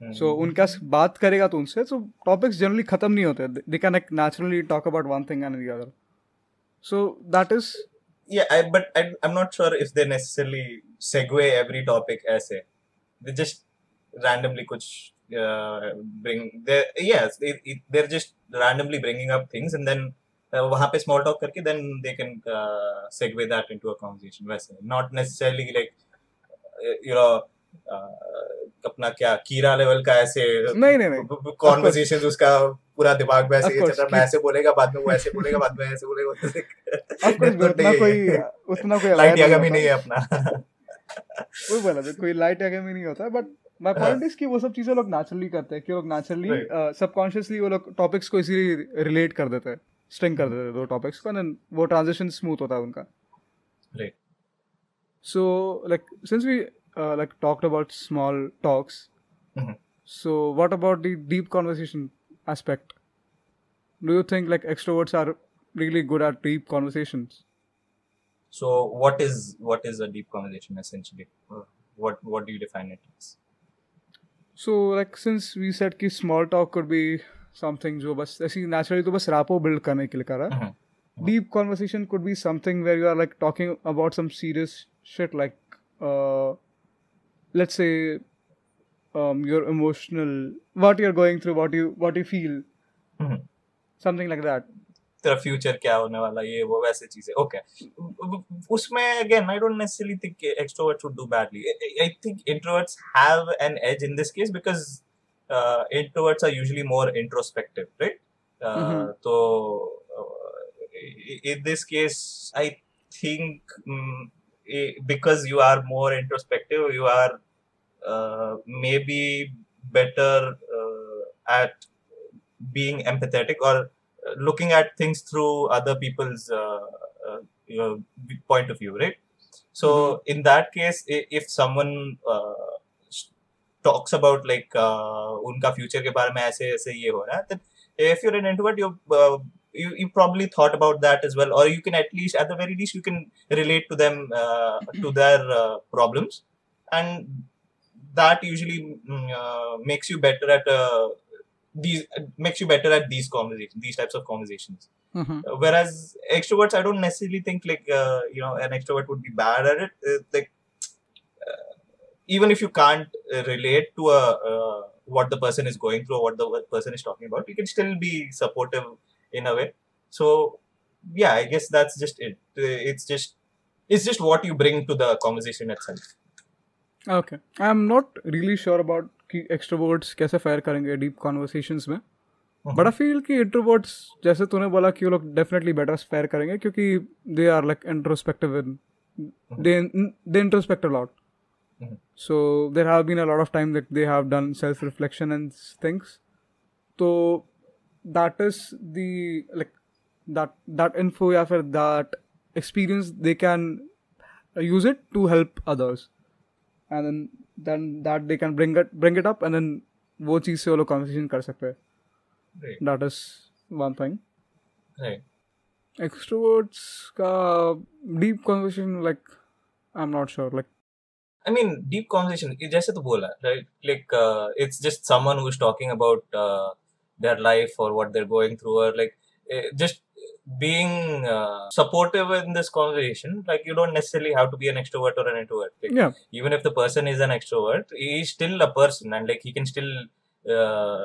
so उनका बात करेगा तो उनसे सो टॉपिक्स जनरली खत्म नहीं होते. They can like naturally talk about one thing and the other so that is yeah I, but I, i'm not sure if they necessarily segue every topic ऐसे they just randomly कुछ uh, bring they yes they, it, they're just randomly bringing up things and then uh, वहाँ पे small talk करके then they can uh, segue that into a conversation वैसे not necessarily like uh, you know uh, अपना क्या कीरा लेवल का ऐसे नहीं, नहीं, नहीं. कॉन्वर्सेशन उसका पूरा दिमाग में ऐसे ही चल मैं ऐसे बोलेगा बाद में वो ऐसे बोलेगा बाद में ऐसे बोलेगा तो उतना कोई उतना कोई लाइट यागा भी नहीं है अपना वही बोला कोई लाइट आगे में नहीं होता बट माय। पॉइंट इज़ कि वो सब चीज़ें लोग नेचुरली करते हैं कि लोग नेचुरली. सबकॉन्शियसली वो लोग टॉपिक्स को इसीलिए रिलेट कर देते हैं स्ट्रिंग कर देते हैं दो टॉपिक्स को एंड वो ट्रांजिशन स्मूथ होता है उनका Right. so like since we uh, like talked about small talks Mhm. so what about the deep conversation aspect do you think like extroverts are really good at deep conversations So what is what is a deep conversation essentially? Uh, What what do you define it as? so like since we said कि small talk could be something जो बस ऐसी naturally तो बस rapport build करने के लिए कर रहा है Mhm. deep conversation could be something where you are like talking about some serious shit like uh, let's say um, your emotional what you're going through what you what you feel Mhm. something like that तेरा फ्यूचर क्या होने वाला ये वो वैसे चीजें ओके उसमें again I don't necessarily think extroverts would do badly I think introverts have an edge in this case because introverts are usually more introspective right uh, Mhm. so uh, i- in this case i think mm, i- because you are more introspective you are uh, maybe better uh, at being empathetic or uh, looking at things through other people's uh, uh, you know, point of view right So in that case, i- if someone uh, s- talks about like uh, उनका future के बारे में ऐसे ऐसे ये हो रहा है, then if you're an introvert, you you probably thought about that as well, or you can at least at the very least you can relate to them uh, to their uh, problems, and that usually mm, uh, makes you better at uh, these makes you better at these conversations, these types of conversations. Mm-hmm. Uh, whereas extroverts i don't necessarily think like uh, you know an extrovert would be bad at it like uh, even if you can't relate to a uh, what the person is going through or what the person is talking about you can still be supportive in a way so yeah i guess that's just it Uh, it's just it's just what you bring to the conversation itself Okay. I'm not really sure about कि extroverts कैसे fare करेंगे deep conversations में बट आई फील कि इंट्रोवर्ट्स जैसे तूने बोला कि वो लोग डेफिनेटली बेटर फेयर करेंगे क्योंकि they are like introspective in they they introspect a lot Mhm. so there have been a lot of time that they have done self reflection and things so that is the like that that info या फिर that experience they can use it to help others and then then that they can bring it bring it up and then वो चीज़ से वो लोग conversation कर सकते हैं right that is one thing right extroverts का deep conversation like I'm not sure like I mean, deep conversation. it- जैसे तो बोला, right? Like, uh, it's just someone who's talking about uh, their life or what they're going through, or like eh, just being uh, supportive in this conversation. Like, you don't necessarily have to be an extrovert or an introvert. Like, yeah even if the person is an extrovert, he's still a person, and like he can still. Uh,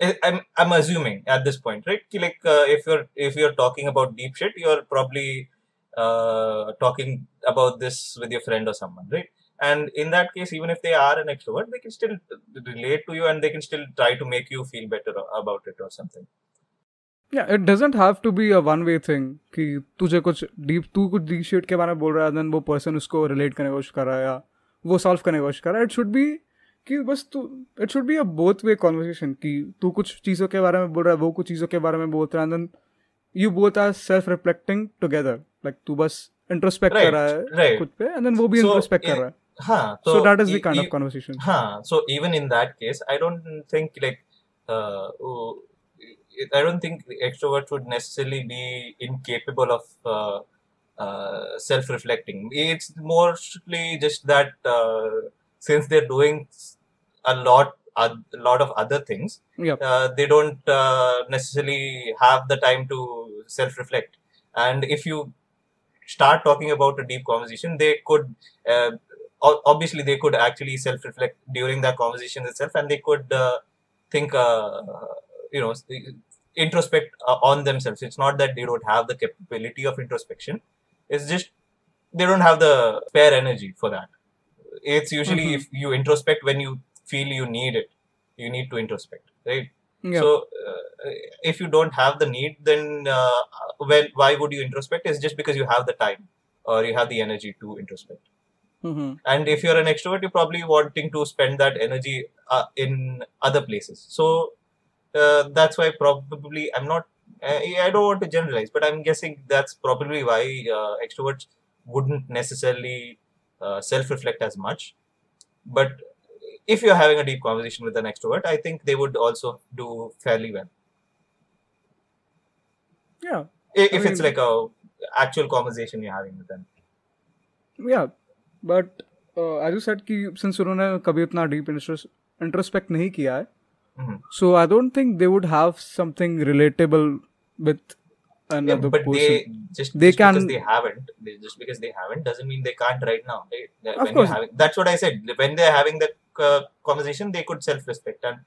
I- I'm I'm assuming at this point, right? Like, uh, if you're if you're talking about deep shit, you're probably uh, talking about this with your friend or someone, right? And in that case, even if they are an extrovert, they can still relate to you and they can still try to make you feel better about it or something. yeah it doesn't have to be a one way thing कि तुझे कुछ deep तू कुछ deep shit के बारे में बोल रहा है then वो person उसको relate करने की कोशिश कर रहा है या वो solve करने की कोशिश कर रहा है it should be कि बस तू it should be a both way conversation कि तू कुछ चीज़ों के बारे में बोल रहा है वो कुछ चीज़ों के बारे में बोलता है and then you both are self reflecting together like तू बस introspect कर रहा है right. खुद पे and then वो भी So, कर रहा है Huh, so that is e- the kind e- of conversation Huh. So even in that case, I don't think like uh, I don't think the extroverts would necessarily be incapable of uh, uh, self-reflecting. It's mostly just that uh, since they're doing a lot, a lot of other things, yeah uh, they don't uh, necessarily have the time to self-reflect. And if you start talking about a deep conversation, they could uh, obviously they could actually self-reflect during that conversation itself, and they could uh, think, uh, you know, introspect uh, on themselves. It's not that they don't have the capability of introspection; it's just they don't have the spare energy for that. It's usually Mhm. if you introspect when you feel you need it, you need to introspect, right? yeah So uh, if you don't have the need, then uh, when why would you introspect? It's just because you have the time or you have the energy to introspect. Mm-hmm. And if you're an extrovert, you're probably wanting to spend that energy uh, in other places. So uh, that's why probably I'm not. I, I don't want to generalize, but I'm guessing that's probably why uh, extroverts wouldn't necessarily uh, self-reflect as much. But if you're having a deep conversation with an extrovert, I think they would also do fairly well. yeah If I it's like a actual conversation you're having with them. yeah but uh, as you said कि since उन्होंने कभी उतना deep intros- introspect नहीं किया है Mhm. so I don't think they would have something relatable with Yeah, another but person they just, They just because can- they haven't, they, just because they haven't doesn't mean they can't right now. Right? That Of when you're course. having, that's what I said. When they're having that uh, conversation, they could self-respect and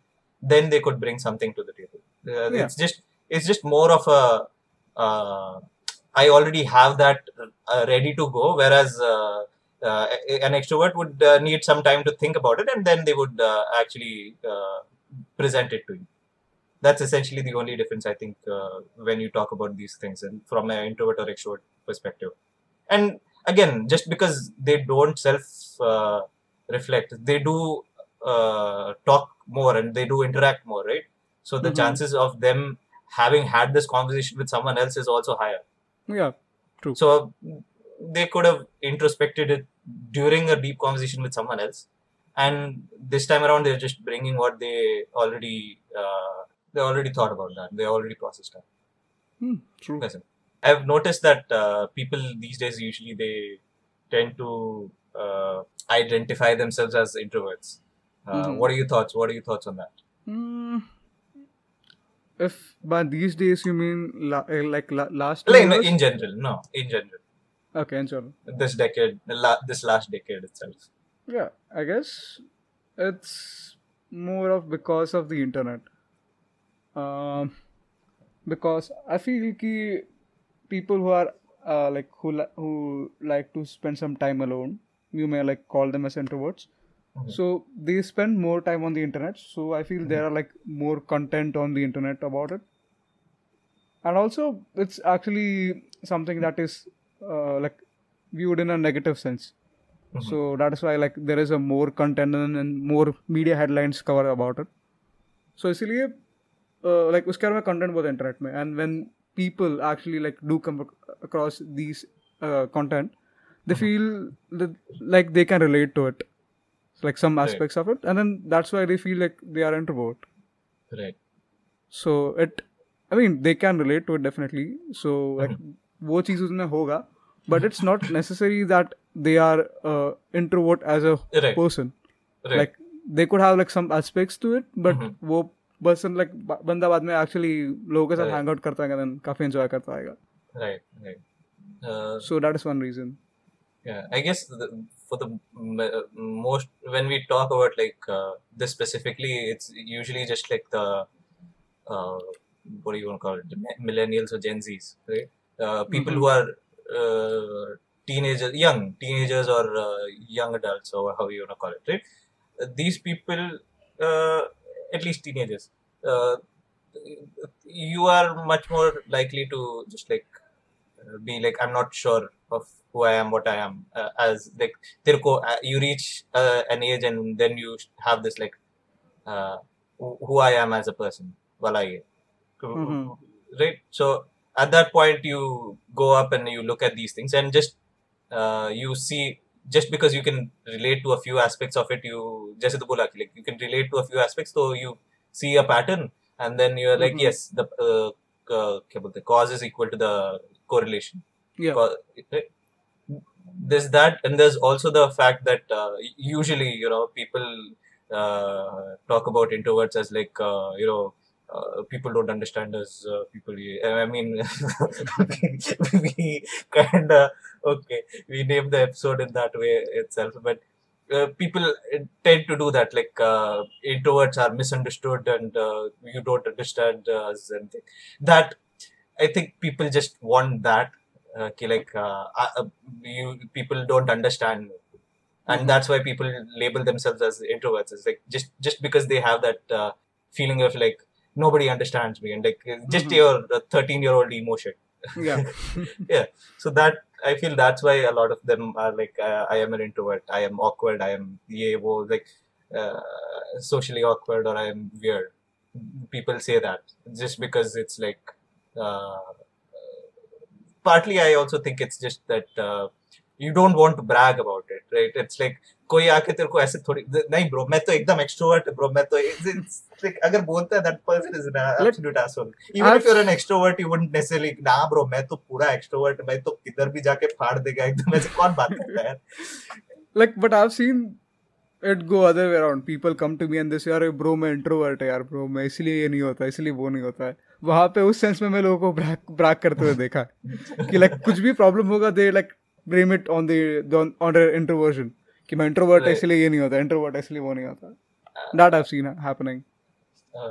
then they could bring something to the table. Uh, Yeah. It's just it's just more of a uh, I already have that uh, ready to go, whereas. uh, an extrovert would uh, need some time to think about it and then they would uh, actually uh, present it to you that's essentially the only difference I think uh, when you talk about these things and from an introvert or extrovert perspective. And again, just because they don't self uh, reflect, they do uh, talk more and they do interact more, right? So the Mhm. chances of them having had this conversation with someone else is also higher. yeah true. So they could have introspected it during a deep conversation with someone else, and this time around they're just bringing what they already uh, they already thought about that. They already processed that. Hmm, true. Listen, I've noticed that uh, people these days usually they tend to uh, identify themselves as introverts. Uh, Mhm. What are your thoughts? What are your thoughts on that? Hmm. If by these days you mean la- uh, like la- last Like, years? in general, no, in general, okay, in general. this decade, la- this last decade itself. Yeah, I guess it's more of because of the internet. Um, because I feel ki people who are uh, like who li- who like to spend some time alone, you may like call them as introverts. Mhm. So they spend more time on the internet. So I feel there are like more content on the internet about it, and also it's actually something that is uh, like viewed in a negative sense. Mhm. So that is why like there is a more content and, and more media headlines cover about it. So इसलिए uh, like उसके बारे में content बहुत internet में and when people actually like do come ac- across these uh, content, they feel that like they can relate to it, like some Right. aspects of it, and then that's why they feel like they are introvert. Right. So it, I mean, they can relate to it definitely. So like वो चीज़ उसमें होगा but it's not necessary that they are introvert as a person like they could have like some aspects to it but वो पर्सन लाइक बंदा बाद में एक्चुअली लोगों के साथ हैंग आउट करता है काफ़ी एंजॉय करता आएगा। Right right so that is one reason I guess for the most when we talk about like this specifically it's usually just like the what do you want to call it millennials और Gen Zs right Uh, people mm-hmm. who are uh, teenagers, young teenagers or uh, young adults or how you want to call it, right? Uh, these people, at least teenagers, you are much more likely to just like be like, I'm not sure of who I am, what I am. as like, Tirko, you reach an age and then you have this like, who I am as a person. Well, I, mm-hmm. right? So at that point you go up and you look at these things and just uh, you see just because you can relate to a few aspects of it you just like you can relate to a few aspects so you see a pattern and then you're like mm-hmm. yes the uh, uh, the cause is equal to the correlation. Yeah. There's that and there's also the fact that uh, usually you know people uh, talk about introverts as like uh, you know uh, people don't understand us uh, people i mean we kind of okay we named the episode in that way itself but uh, people tend to do that like uh, introverts are misunderstood and uh, you don't understand us and thi- that i think people just want that ki like uh, uh, you people don't understand and Mhm. that's why people label themselves as introverts it's like just just because they have that uh, feeling of like nobody understands me. And like just Mhm. your 13 year old emotion. Yeah. yeah. So that i feel that's why a lot of them are like uh, i am an introvert. I am awkward. I am yeah like uh, socially awkward or i am weird. People say that just because it's like uh, partly i also think it's just that uh, you don't want to brag about it right? It's like कोई आके तेरे को ऐसे थोड़ी नहीं ब्रो मैं तो एकदम एक्सट्रोवर्ट ब्रो मैं तो like, अगर बोलता है दैट पर्सन इज़ ना absolute asshole even if you are an extrovert you wouldn't necessarily ना ब्रो मैं तो पूरा एक्सट्रोवर्ट मैं तो किधर भी जाके फाड़ देगा एकदम ऐसे कौन बात करता है? Like but I have seen it go other way around people come to me and they say bro मैं इंट्रोवर्ट है यार ब्रो मैं इसलिए ये नहीं होता इसलिए वो नहीं होता है. वहाँ पे उस सेंस में मैं लोगों को ब्राक ब्राक करते हुए देखा कि लाइक कुछ भी प्रॉब्लम होगा they like blame it on the on introversion कि मैं इंट्रोवर्ट इसलिए ये नहीं होता इंट्रोवर्ट इसलिए वो नहीं होता। That I have seen happening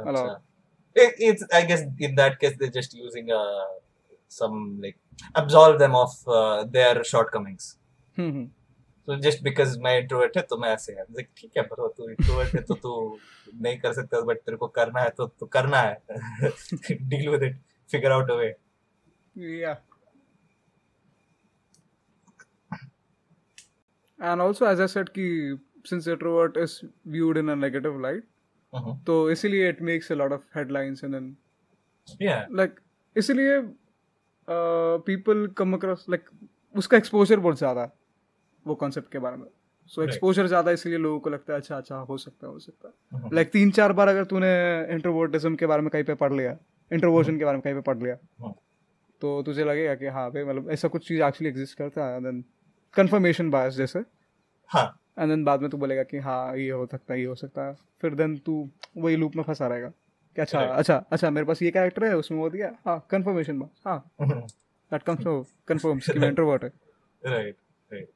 hello it's I guess in that case they just using a some like absolve them of their shortcomings तो जस्ट बिकॉज़ मैं इंट्रोवर्ट है तो मैं ऐसे है। लाइक ठीक है ब्रो तू इंट्रोवर्ट है तो तू नहीं कर सकता बट तेरे को करना है तो तू करना है। Deal with it figure out a way या And also, as I said, कि since introvert is viewed in a negative light, Mhm. तो इसीलिए it makes a lot of headlines and then yeah like इसीलिए people come across like उसका एक्सपोजर बहुत ज़्यादा है वो कॉन्सेप्ट के बारे में सो एक्सपोजर ज़्यादा इसलिए लोगों को लगता है अच्छा अच्छा हो सकता है हो सकता है. लाइक तीन चार बार अगर तूने इंट्रोवर्टिज्म के बारे में कहीं पे पढ़ लिया इंट्रोवर्जन के बारे में कहीं पे पढ़ लिया हम्म. तो तुझे लगेगा कि हाँ भाई मतलब ऐसा कुछ चीज़ एक्चुअली एग्जिस्ट करता है देन कंफर्मेशन बायस जैसे। हाँ। एंड देन बाद में तू बोलेगा कि हाँ ये हो सकता है ये हो सकता है। फिर देन तू वही लूप में फंसा रहेगा कि अच्छा Right. अच्छा अच्छा मेरे पास ये कैरेक्टर है उसमें वो दिया। हाँ कंफर्मेशन बस हाँ। दैट कम्स कंफर्म्स कि मैं इंट्रोवर्ट है। Right right.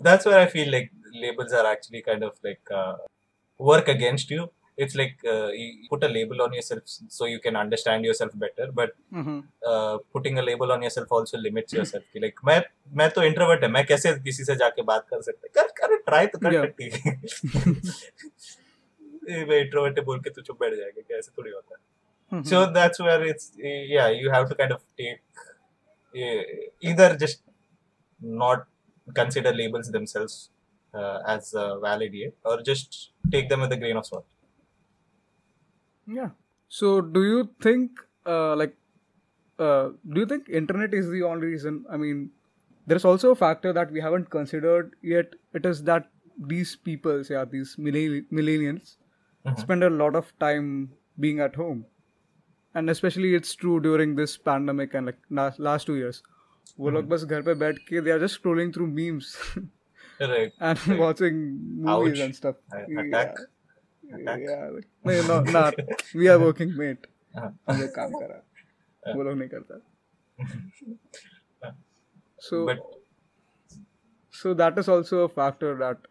That's where i feel like labels are actually kind of like uh, work against you. it's like uh, you put a label on yourself so you can understand yourself better but hmm uh, putting a label on yourself also limits yourself कि like मैं मैं तो इंट्रोवर्ट है मैं कैसे किसी से जाके बात कर सकता कर कर ट्राई तो कर Yeah. ठीक है ए, मैं इंट्रोवर्ट है बोल के तू चुप बैठ जाएगा क्या ऐसे थोड़ी होता है हम्म so that's where it's yeah you have to kind of take uh, either just not consider labels themselves uh, as uh, valid yet or just take them with a grain of salt Yeah. So, do you think, uh, like, uh, do you think internet is the only reason? I mean, there's also a factor that we haven't considered yet. It is that these people, yeah, these millenni- millennials, Mhm. spend a lot of time being at home, and especially it's true during this pandemic and like last, last two years. वो लोग बस घर पे बैठ के they are just scrolling through memes right and Right. watching movies नहीं no, not we are working mate Uh-huh. हम लोग काम कर वो लोग नहीं करता so so that is also a factor that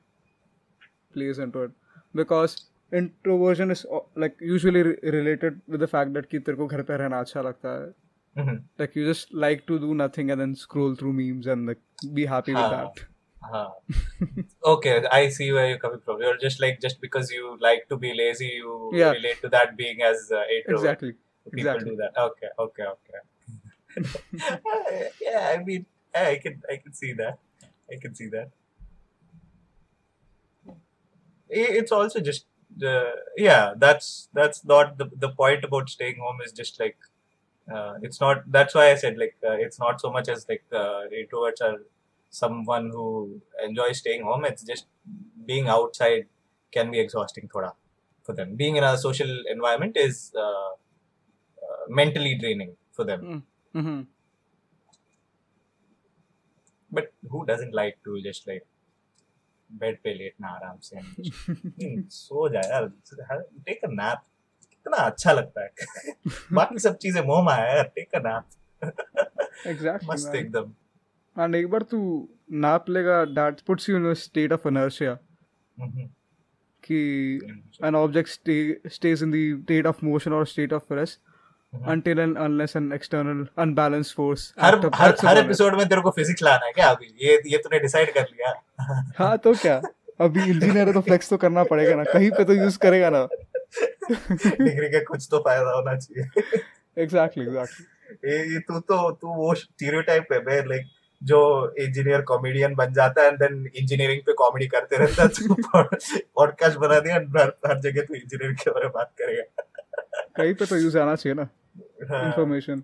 plays into it because introversion is uh, like usually re- related with the कि तेरे को घर पे रहना अच्छा लगता है Mhm. like you just like to do nothing and then scroll through memes and like be happy with Uh-huh. okay, I see where you're coming from. You're just like just because you like to be lazy, you Yeah. relate to that being as uh, introvert. exactly People exactly. do that. Okay, okay, okay. yeah, I mean, I can, I can see that. I can see that. It's also just, uh, yeah. That's that's not the the point about staying home. Is just like, uh, it's not. That's why I said like uh, it's not so much as like uh, introverts are someone who enjoys staying home. It's just being outside can be exhausting thoda for them. Being in a social environment is uh, uh, mentally draining for them. mm-hmm. But who doesn't like to just like bed पे लेटना आराम से हम्म, सो जा यार टेक अ नैप कितना अच्छा लगता है बाकी सब चीजें मोह माया है यार टेक अ नैप exactly मस्त man. एकदम एंड एक बार तू नाप लेगा that puts you in state of inertia कि an object stays in the state of motion और स्टेट ऑफ़ फ्रेस until and unless an external unbalanced force हर हर हर एपिसोड में तेरे को फिजिक्स लाना है क्या अभी? ये ये तूने डिसाइड कर लिया। हाँ तो क्या? अभी इंजीनियर तो फ्लेक्स तो करना पड़ेगा ना। कहीं पे तो यूज़ करेगा ना। डिग्री का कुछ तो फ़ायदा होना चाहिए। Exactly, exactly. ये तू तो तू वो स्टीरियोटाइप है बे like, जो इंजीनियर कॉमेडियन बन जाता है एंड देन इंजीनियरिंग पे कॉमेडी करते रहता है पॉडकास्ट बना दिया हर हर जगह तू इंजीनियरिंग के बारे में बात करेगा कहीं पे तो यूज़ आना चाहिए ना हाँ। Information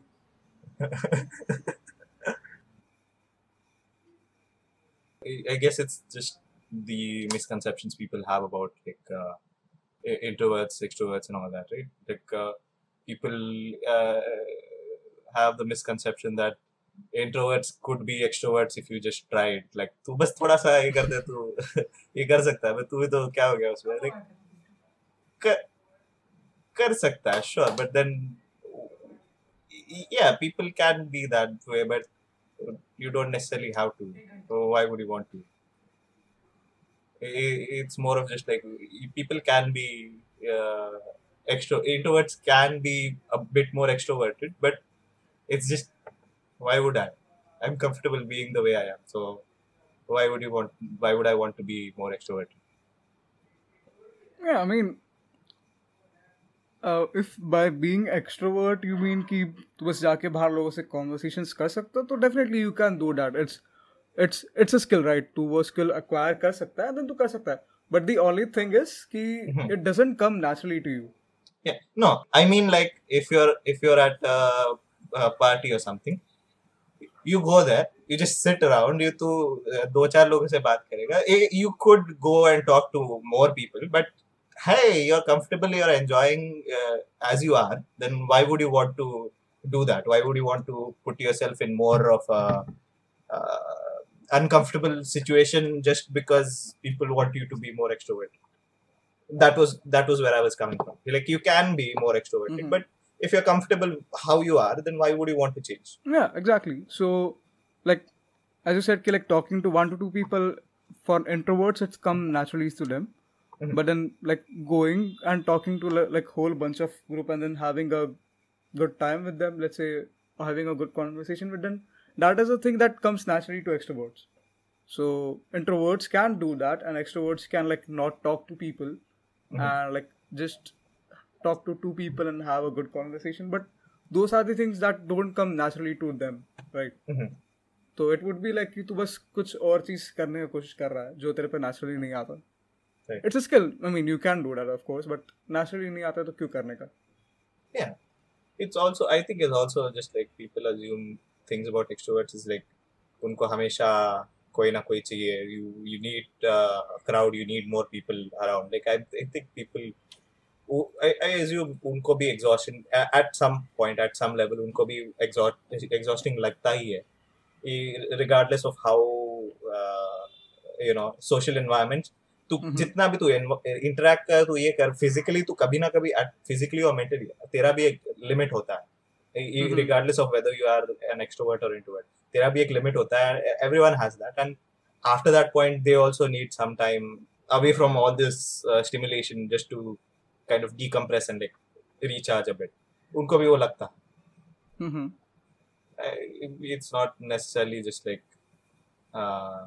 I guess it's just the misconceptions people have about like uh, introverts, extroverts, and all that, right? Like uh, people uh, have the misconception that introverts could be extroverts if you just try it. Like तू बस थोड़ा सा ये कर दे तू ये कर सकता है तू भी तो क्या हो गया उसमें like कर कर सकता है sure but then yeah people can be that way but you don't necessarily have to so why would you want to I- it's more of just like people can be uh, extro introverts can be a bit more extroverted but it's just why would i i'm comfortable being the way i am so why would you want why would i want to be more extroverted Yeah, I mean, uh, if by being extrovert you mean कि तू बस जाके बाहर लोगों से conversations कर सकता है, तो definitely you can do that. It's it's it's a skill, right? तू वो skill acquire कर सकता है, then तू कर सकता है. But the only thing is कि Mhm. it doesn't come naturally to you. yeah no i mean like if you're if you're at a, a party or something you go there you just sit around you तो uh, दो चार लोगों से बात करेगा Eh, you could go and talk to more people but hey you're comfortable you're enjoying uh, as you are then why would you want to do that why would you want to put yourself in more of a uh, uncomfortable situation just because people want you to be more extroverted that was that was where i was coming from like you can be more extroverted Mhm. but if you're comfortable how you are then why would you want to change Yeah, exactly. So, like, as you said, like talking to one to two people for introverts, it's come naturally to them. Mhm. But then, like, going and talking to like whole bunch of group and then having a good time with them, let's say, or having a good conversation with them, that is a thing that comes naturally to extroverts. So introverts can do that, and extroverts can like not talk to people and like just talk to two people and have a good conversation. But those are the things that don't come naturally to them, right? Mhm. तो इट वुड बी लाइक कि तू बस कुछ और चीज़ करने की कोशिश कर रहा है जो तेरे पे नेचुरली नहीं आता. It's a skill I mean you can do that of course but naturally नहीं आता तो क्यों करने का yeah it's also i think it's also just like people assume things about extroverts is like उनको हमेशा कोई ना कोई चाहिए you you need uh, a crowd you need more people around like i, I think people who- I, I assume उनको भी exhaustion a- at some point at some level उनको भी exhaust, exhausting लगता ही है ये- regardless of how uh, you know social environment तू Mhm. जितना भी तू इंटरेक्ट कर तू ये कर फिजिकली तू कभी ना कभी फिजिकली और मेंटली तेरा भी एक लिमिट होता है Mhm. Regardless of whether you are an extrovert और इंट्रोवर्ट तेरा भी एक लिमिट होता है everyone has that and after that point they also need some time away from all this uh, stimulation just to kind of decompress and like recharge a bit उनको भी वो लगता है हम्म Uh, it's not necessarily just like uh,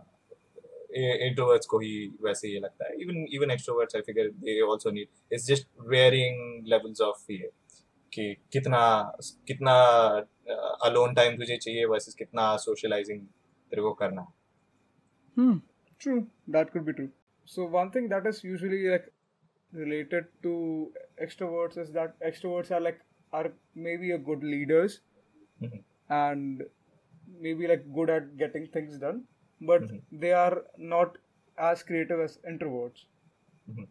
introverts को ही वैसे ये लगता है even even extroverts I figure they also need it's just varying levels of ये कि कितना कितना अलोन टाइम तुझे चाहिए versus कितना socializing तेरे को करना है Hmm. True. That could be true. So one thing that is usually like related to extroverts is that extroverts are like are maybe a good leaders Mhm. and maybe like good at getting things done, but Mhm. they are not as creative as introverts. Mhm.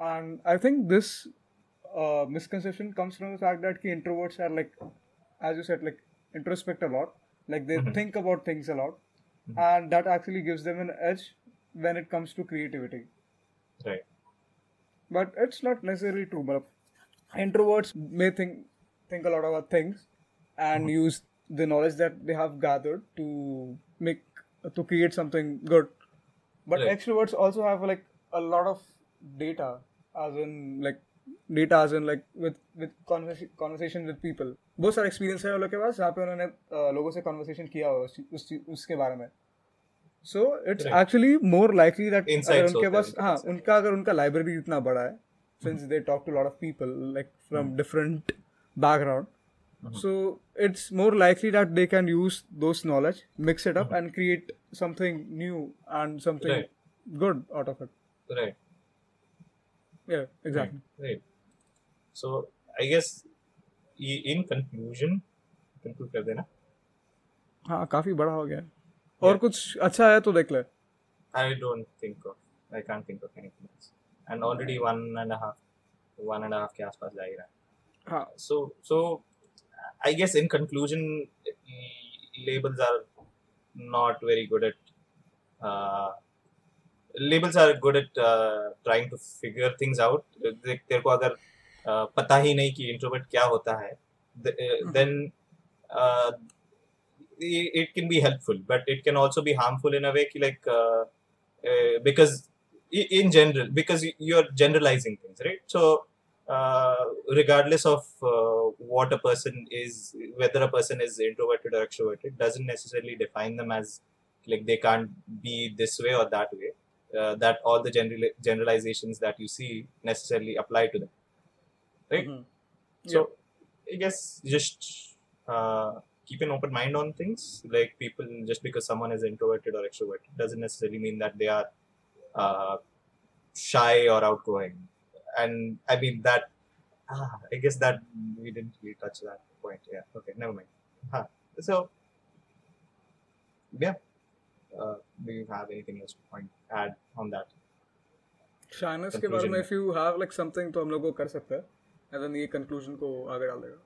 And I think this uh, misconception comes from the fact that ki introverts are like, as you said, like introspect a lot, like they Mhm. think about things a lot, Mhm. and that actually gives them an edge when it comes to creativity. right But it's not necessarily true. But introverts may think think a lot about things and use the knowledge that they have gathered to make to create something good. But Right. extroverts also have like a lot of data, as in like data as in like with with conversation conversation with people. बहुत सारे एक्सपीरियंस है उन लोगों के पास जहाँ पे उन्होंने अ, लोगों से कन्वर्सेशन किया हुआ है उस, चीज- उस, चीज- उसके बारे में so it's actually more likely that उनके पास हाँ उनका अगर उनका लाइब्रेरी इतना बड़ा है since they talk to lot of people like from different background so it's more likely that they can use those knowledge mix it up and create something new and something good out of it right yeah exactly right so I guess in conclusion conclude कर देना। हाँ काफ़ी बड़ा हो गया। और कुछ अच्छा आया तो देख ले। I don't think of I can't think of anything else and already 1 and 1 and 1/2 के आसपास जा ही रहा है। हाँ। So so I guess in conclusion labels are not very good at labels are good at trying to figure things out तेरे को अगर पता ही नहीं कि इंट्रोवर्ट क्या होता है then it can be helpful, but it can also be harmful in a way like uh, uh, because in general because you're generalizing things, right? So uh, regardless of uh, what a person is, whether a person is introverted or extroverted, doesn't necessarily define them as like they can't be this way or that way. Uh, that all the general generalizations that you see necessarily apply to them, right? Mhm. So I guess just uh, keep an open mind on things. Like people, just because someone is introverted or extroverted doesn't necessarily mean that they are uh, shy or outgoing. And I mean that. Ah, I guess that we didn't really touch that point. Yeah. Okay. Never mind. Huh. So yeah. Uh, do you have anything else to point add on that? Shyness के बारे Conclusion में में। If you have like something तो हम लोग को कर सकते हैं एंड देन ये कंक्लूजन को आगे डाल देगा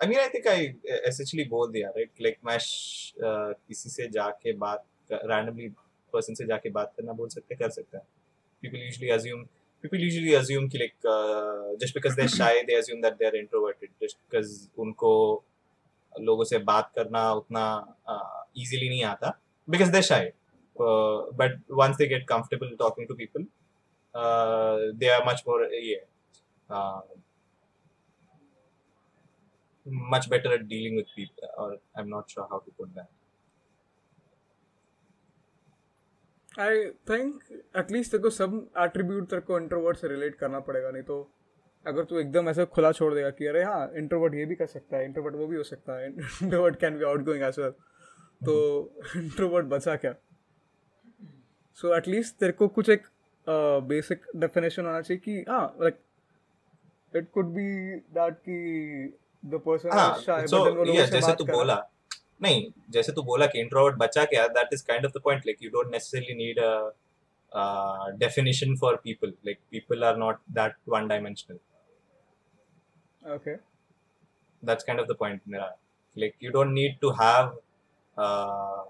I mean, I think I uh, essentially बोल दिया right? Like मैं uh, किसी से जाके बात randomly person से जाके बात करना बोल सकते कर सकते हैं. People usually assume people usually assume कि like uh, just because they're shy they assume that they're introverted just because उनको लोगों से बात करना उतना uh, easily नहीं आता because they're shy. Uh, but once they get comfortable talking to people, uh, they are much more yeah. Uh, much better at dealing with people, or i'm not sure how to put that. I think at least तेरे को सब एट्रीब्यूट तेरे को इंट्रोवर्ट से रिलेट करना पड़ेगा, नहीं तो अगर तू एकदम ऐसे खुला छोड़ देगा कि अरे हाँ इंट्रोवर्ट ये भी कर सकता है इंट्रोवर्ट वो भी हो सकता है introvert can be outgoing as well तो इंट्रोवर्ट बचा क्या? सो एटलीस्ट तेरे को कुछ एक बेसिक डेफिनेशन होना चाहिए कि हाँ like it could be that कि द पर्सन हाँ शाय so बट वो लोगों yeah से जैसे बात तू कर बोला नहीं जैसे तू बोला कि इंट्रोवर्ट बचा क्या that is kind of the point like you don't necessarily need a definition for people like people are not that one dimensional okay that's kind of the point Mira. like you don't need to have uh,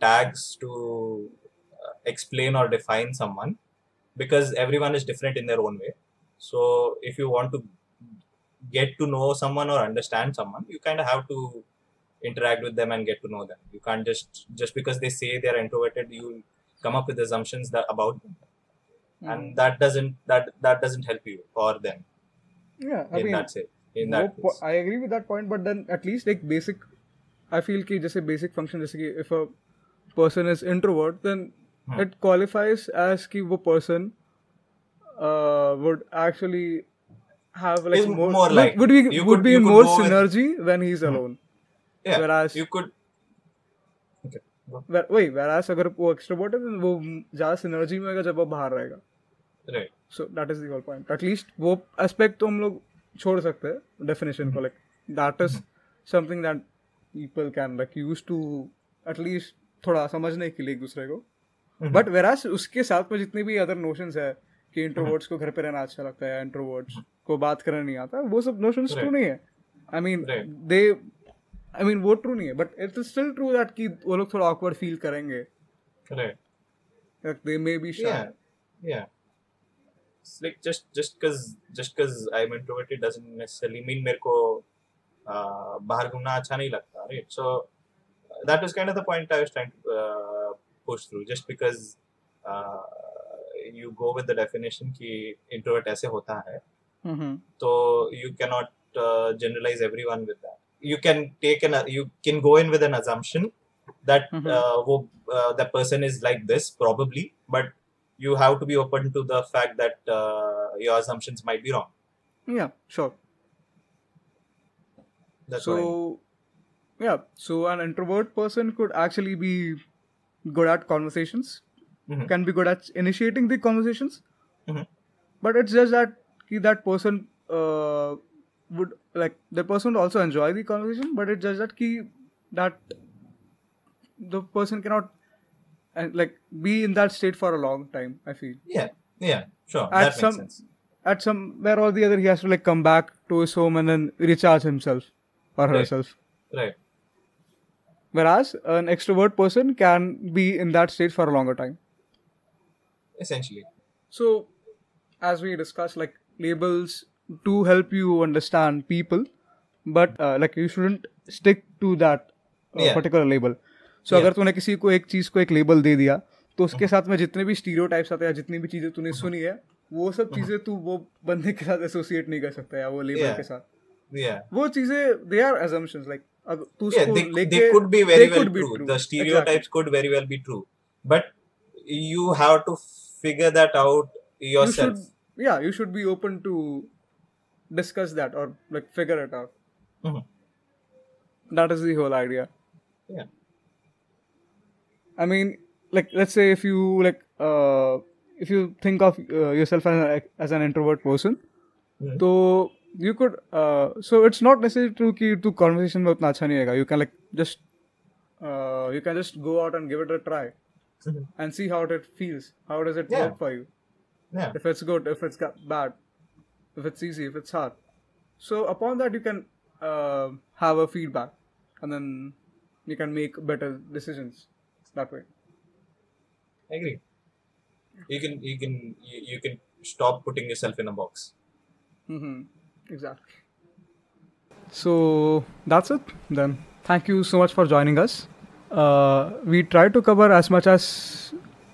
tags to uh, explain or define someone because everyone is different in their own way so if you want to get to know someone or understand someone you kind of have to interact with them and get to know them you can't just just because they say they're introverted you come up with assumptions that about them mm. and hmm. that doesn't that that doesn't help you or them yeah i in mean that's it in no that i agree with that point but then at least like basic i feel key just a basic function just if a person is introvert then hmm. it qualifies as key person uh, would actually have like more, more would- like- would be you would could- be you more go with- when he's Hmm. alone. yeah whereas- you could okay. Where, वही whereas अगर वो extrovert है then वो ज़्यादा synergy में होगा जब वो बाहर रहेगा. right So that is the whole point. At least वो aspect तो हम लोग छोड़ सकते हैं definition को like that is something that people can like use to at least थोड़ा समझने के लिए एक दूसरे को बट वेरास उसके साथ में जितने भी अदर नोशंस है कि इंट्रोवर्ट्स को घर पे रहना अच्छा लगता है इंट्रोवर्ट्स को बात करना नहीं आता वो सब नोशन ट्रू नहीं है। I mean they I mean वो ट्रू नहीं है but it's still true that कि वो लोग थोड़ा ऑकवर्ड फील करेंगे। दे मे बी शायद या like just just cuz just cuz I am introverted doesn't necessarily mean मेरे को बाहर घूमना अच्छा नहीं लगता right so that is kind of the point I was trying to push through just because you go with the definition कि इंट्रोवर्ट ऐसे होता है। Mm-hmm. so you cannot uh, generalize everyone with that. You can take an you can go in with an assumption that mm-hmm. uh, wo, uh, the person is like this probably but you have to be open to the fact that uh, your assumptions might be wrong. Yeah sure. That's so yeah so an introvert person could actually be good at conversations mm-hmm. can be good at initiating the conversations mm-hmm. but it's just that that person uh, would like the person would also enjoy the conversation but it's just that ki that the person cannot uh, like be in that state for a long time i feel. Yeah yeah sure At that makes some- sense. at somewhere or the other he has to like come back to his home and then recharge himself or Right. herself. right. Whereas an extrovert person can be in that state for a longer time. Essentially. So as we discussed like labels do help you understand people but uh, like you shouldn't stick to that uh, Yeah. particular label so Yeah. अगर तूने किसी को एक चीज़ को एक लेबल दे दिया तो उसके साथ में जितने भी स्टीरियोटाइप्स आते हैं या जितनी भी चीज़ें तूने सुनी है वो सब चीज़ें तू वो बंदे के साथ एसोसिएट नहीं कर सकता या वो लेबल Yeah. के साथ yeah वो चीज़ें दे आर assumptions like अगर तू उसको they, लेके they could be very they well could be true. true. the Exactly. stereotypes could very well be true but you have yeah you should be open to discuss that or like figure it out mm-hmm. that is the whole idea yeah i mean like let's say if you like uh if you think of uh, yourself as an, as an introvert person mm-hmm. so you could uh so it's not necessary to keep to conversation mein utna you can like just uh you can just go out and give it a try mm-hmm. and see how it feels how does it yeah. work for you yeah. If it's good, if it's bad, if it's easy, if it's hard. So upon that, you can uh, have a feedback, and then you can make better decisions that way. I agree. You can you can you, you can stop putting yourself in a box. Mm-hmm. Exactly. So that's it then. Thank you so much for joining us. Uh, we try to cover as much as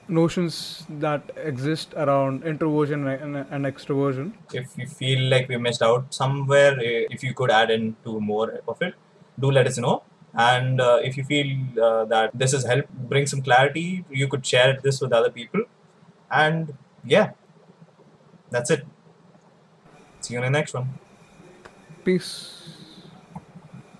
notions that exist around introversion and, and extroversion. If you feel like we missed out somewhere, eh, if you could add in to more of it, do let us know. And uh, if you feel uh, that this has helped bring some clarity, you could share this with other people. And yeah, that's it. See you in the next one. Peace.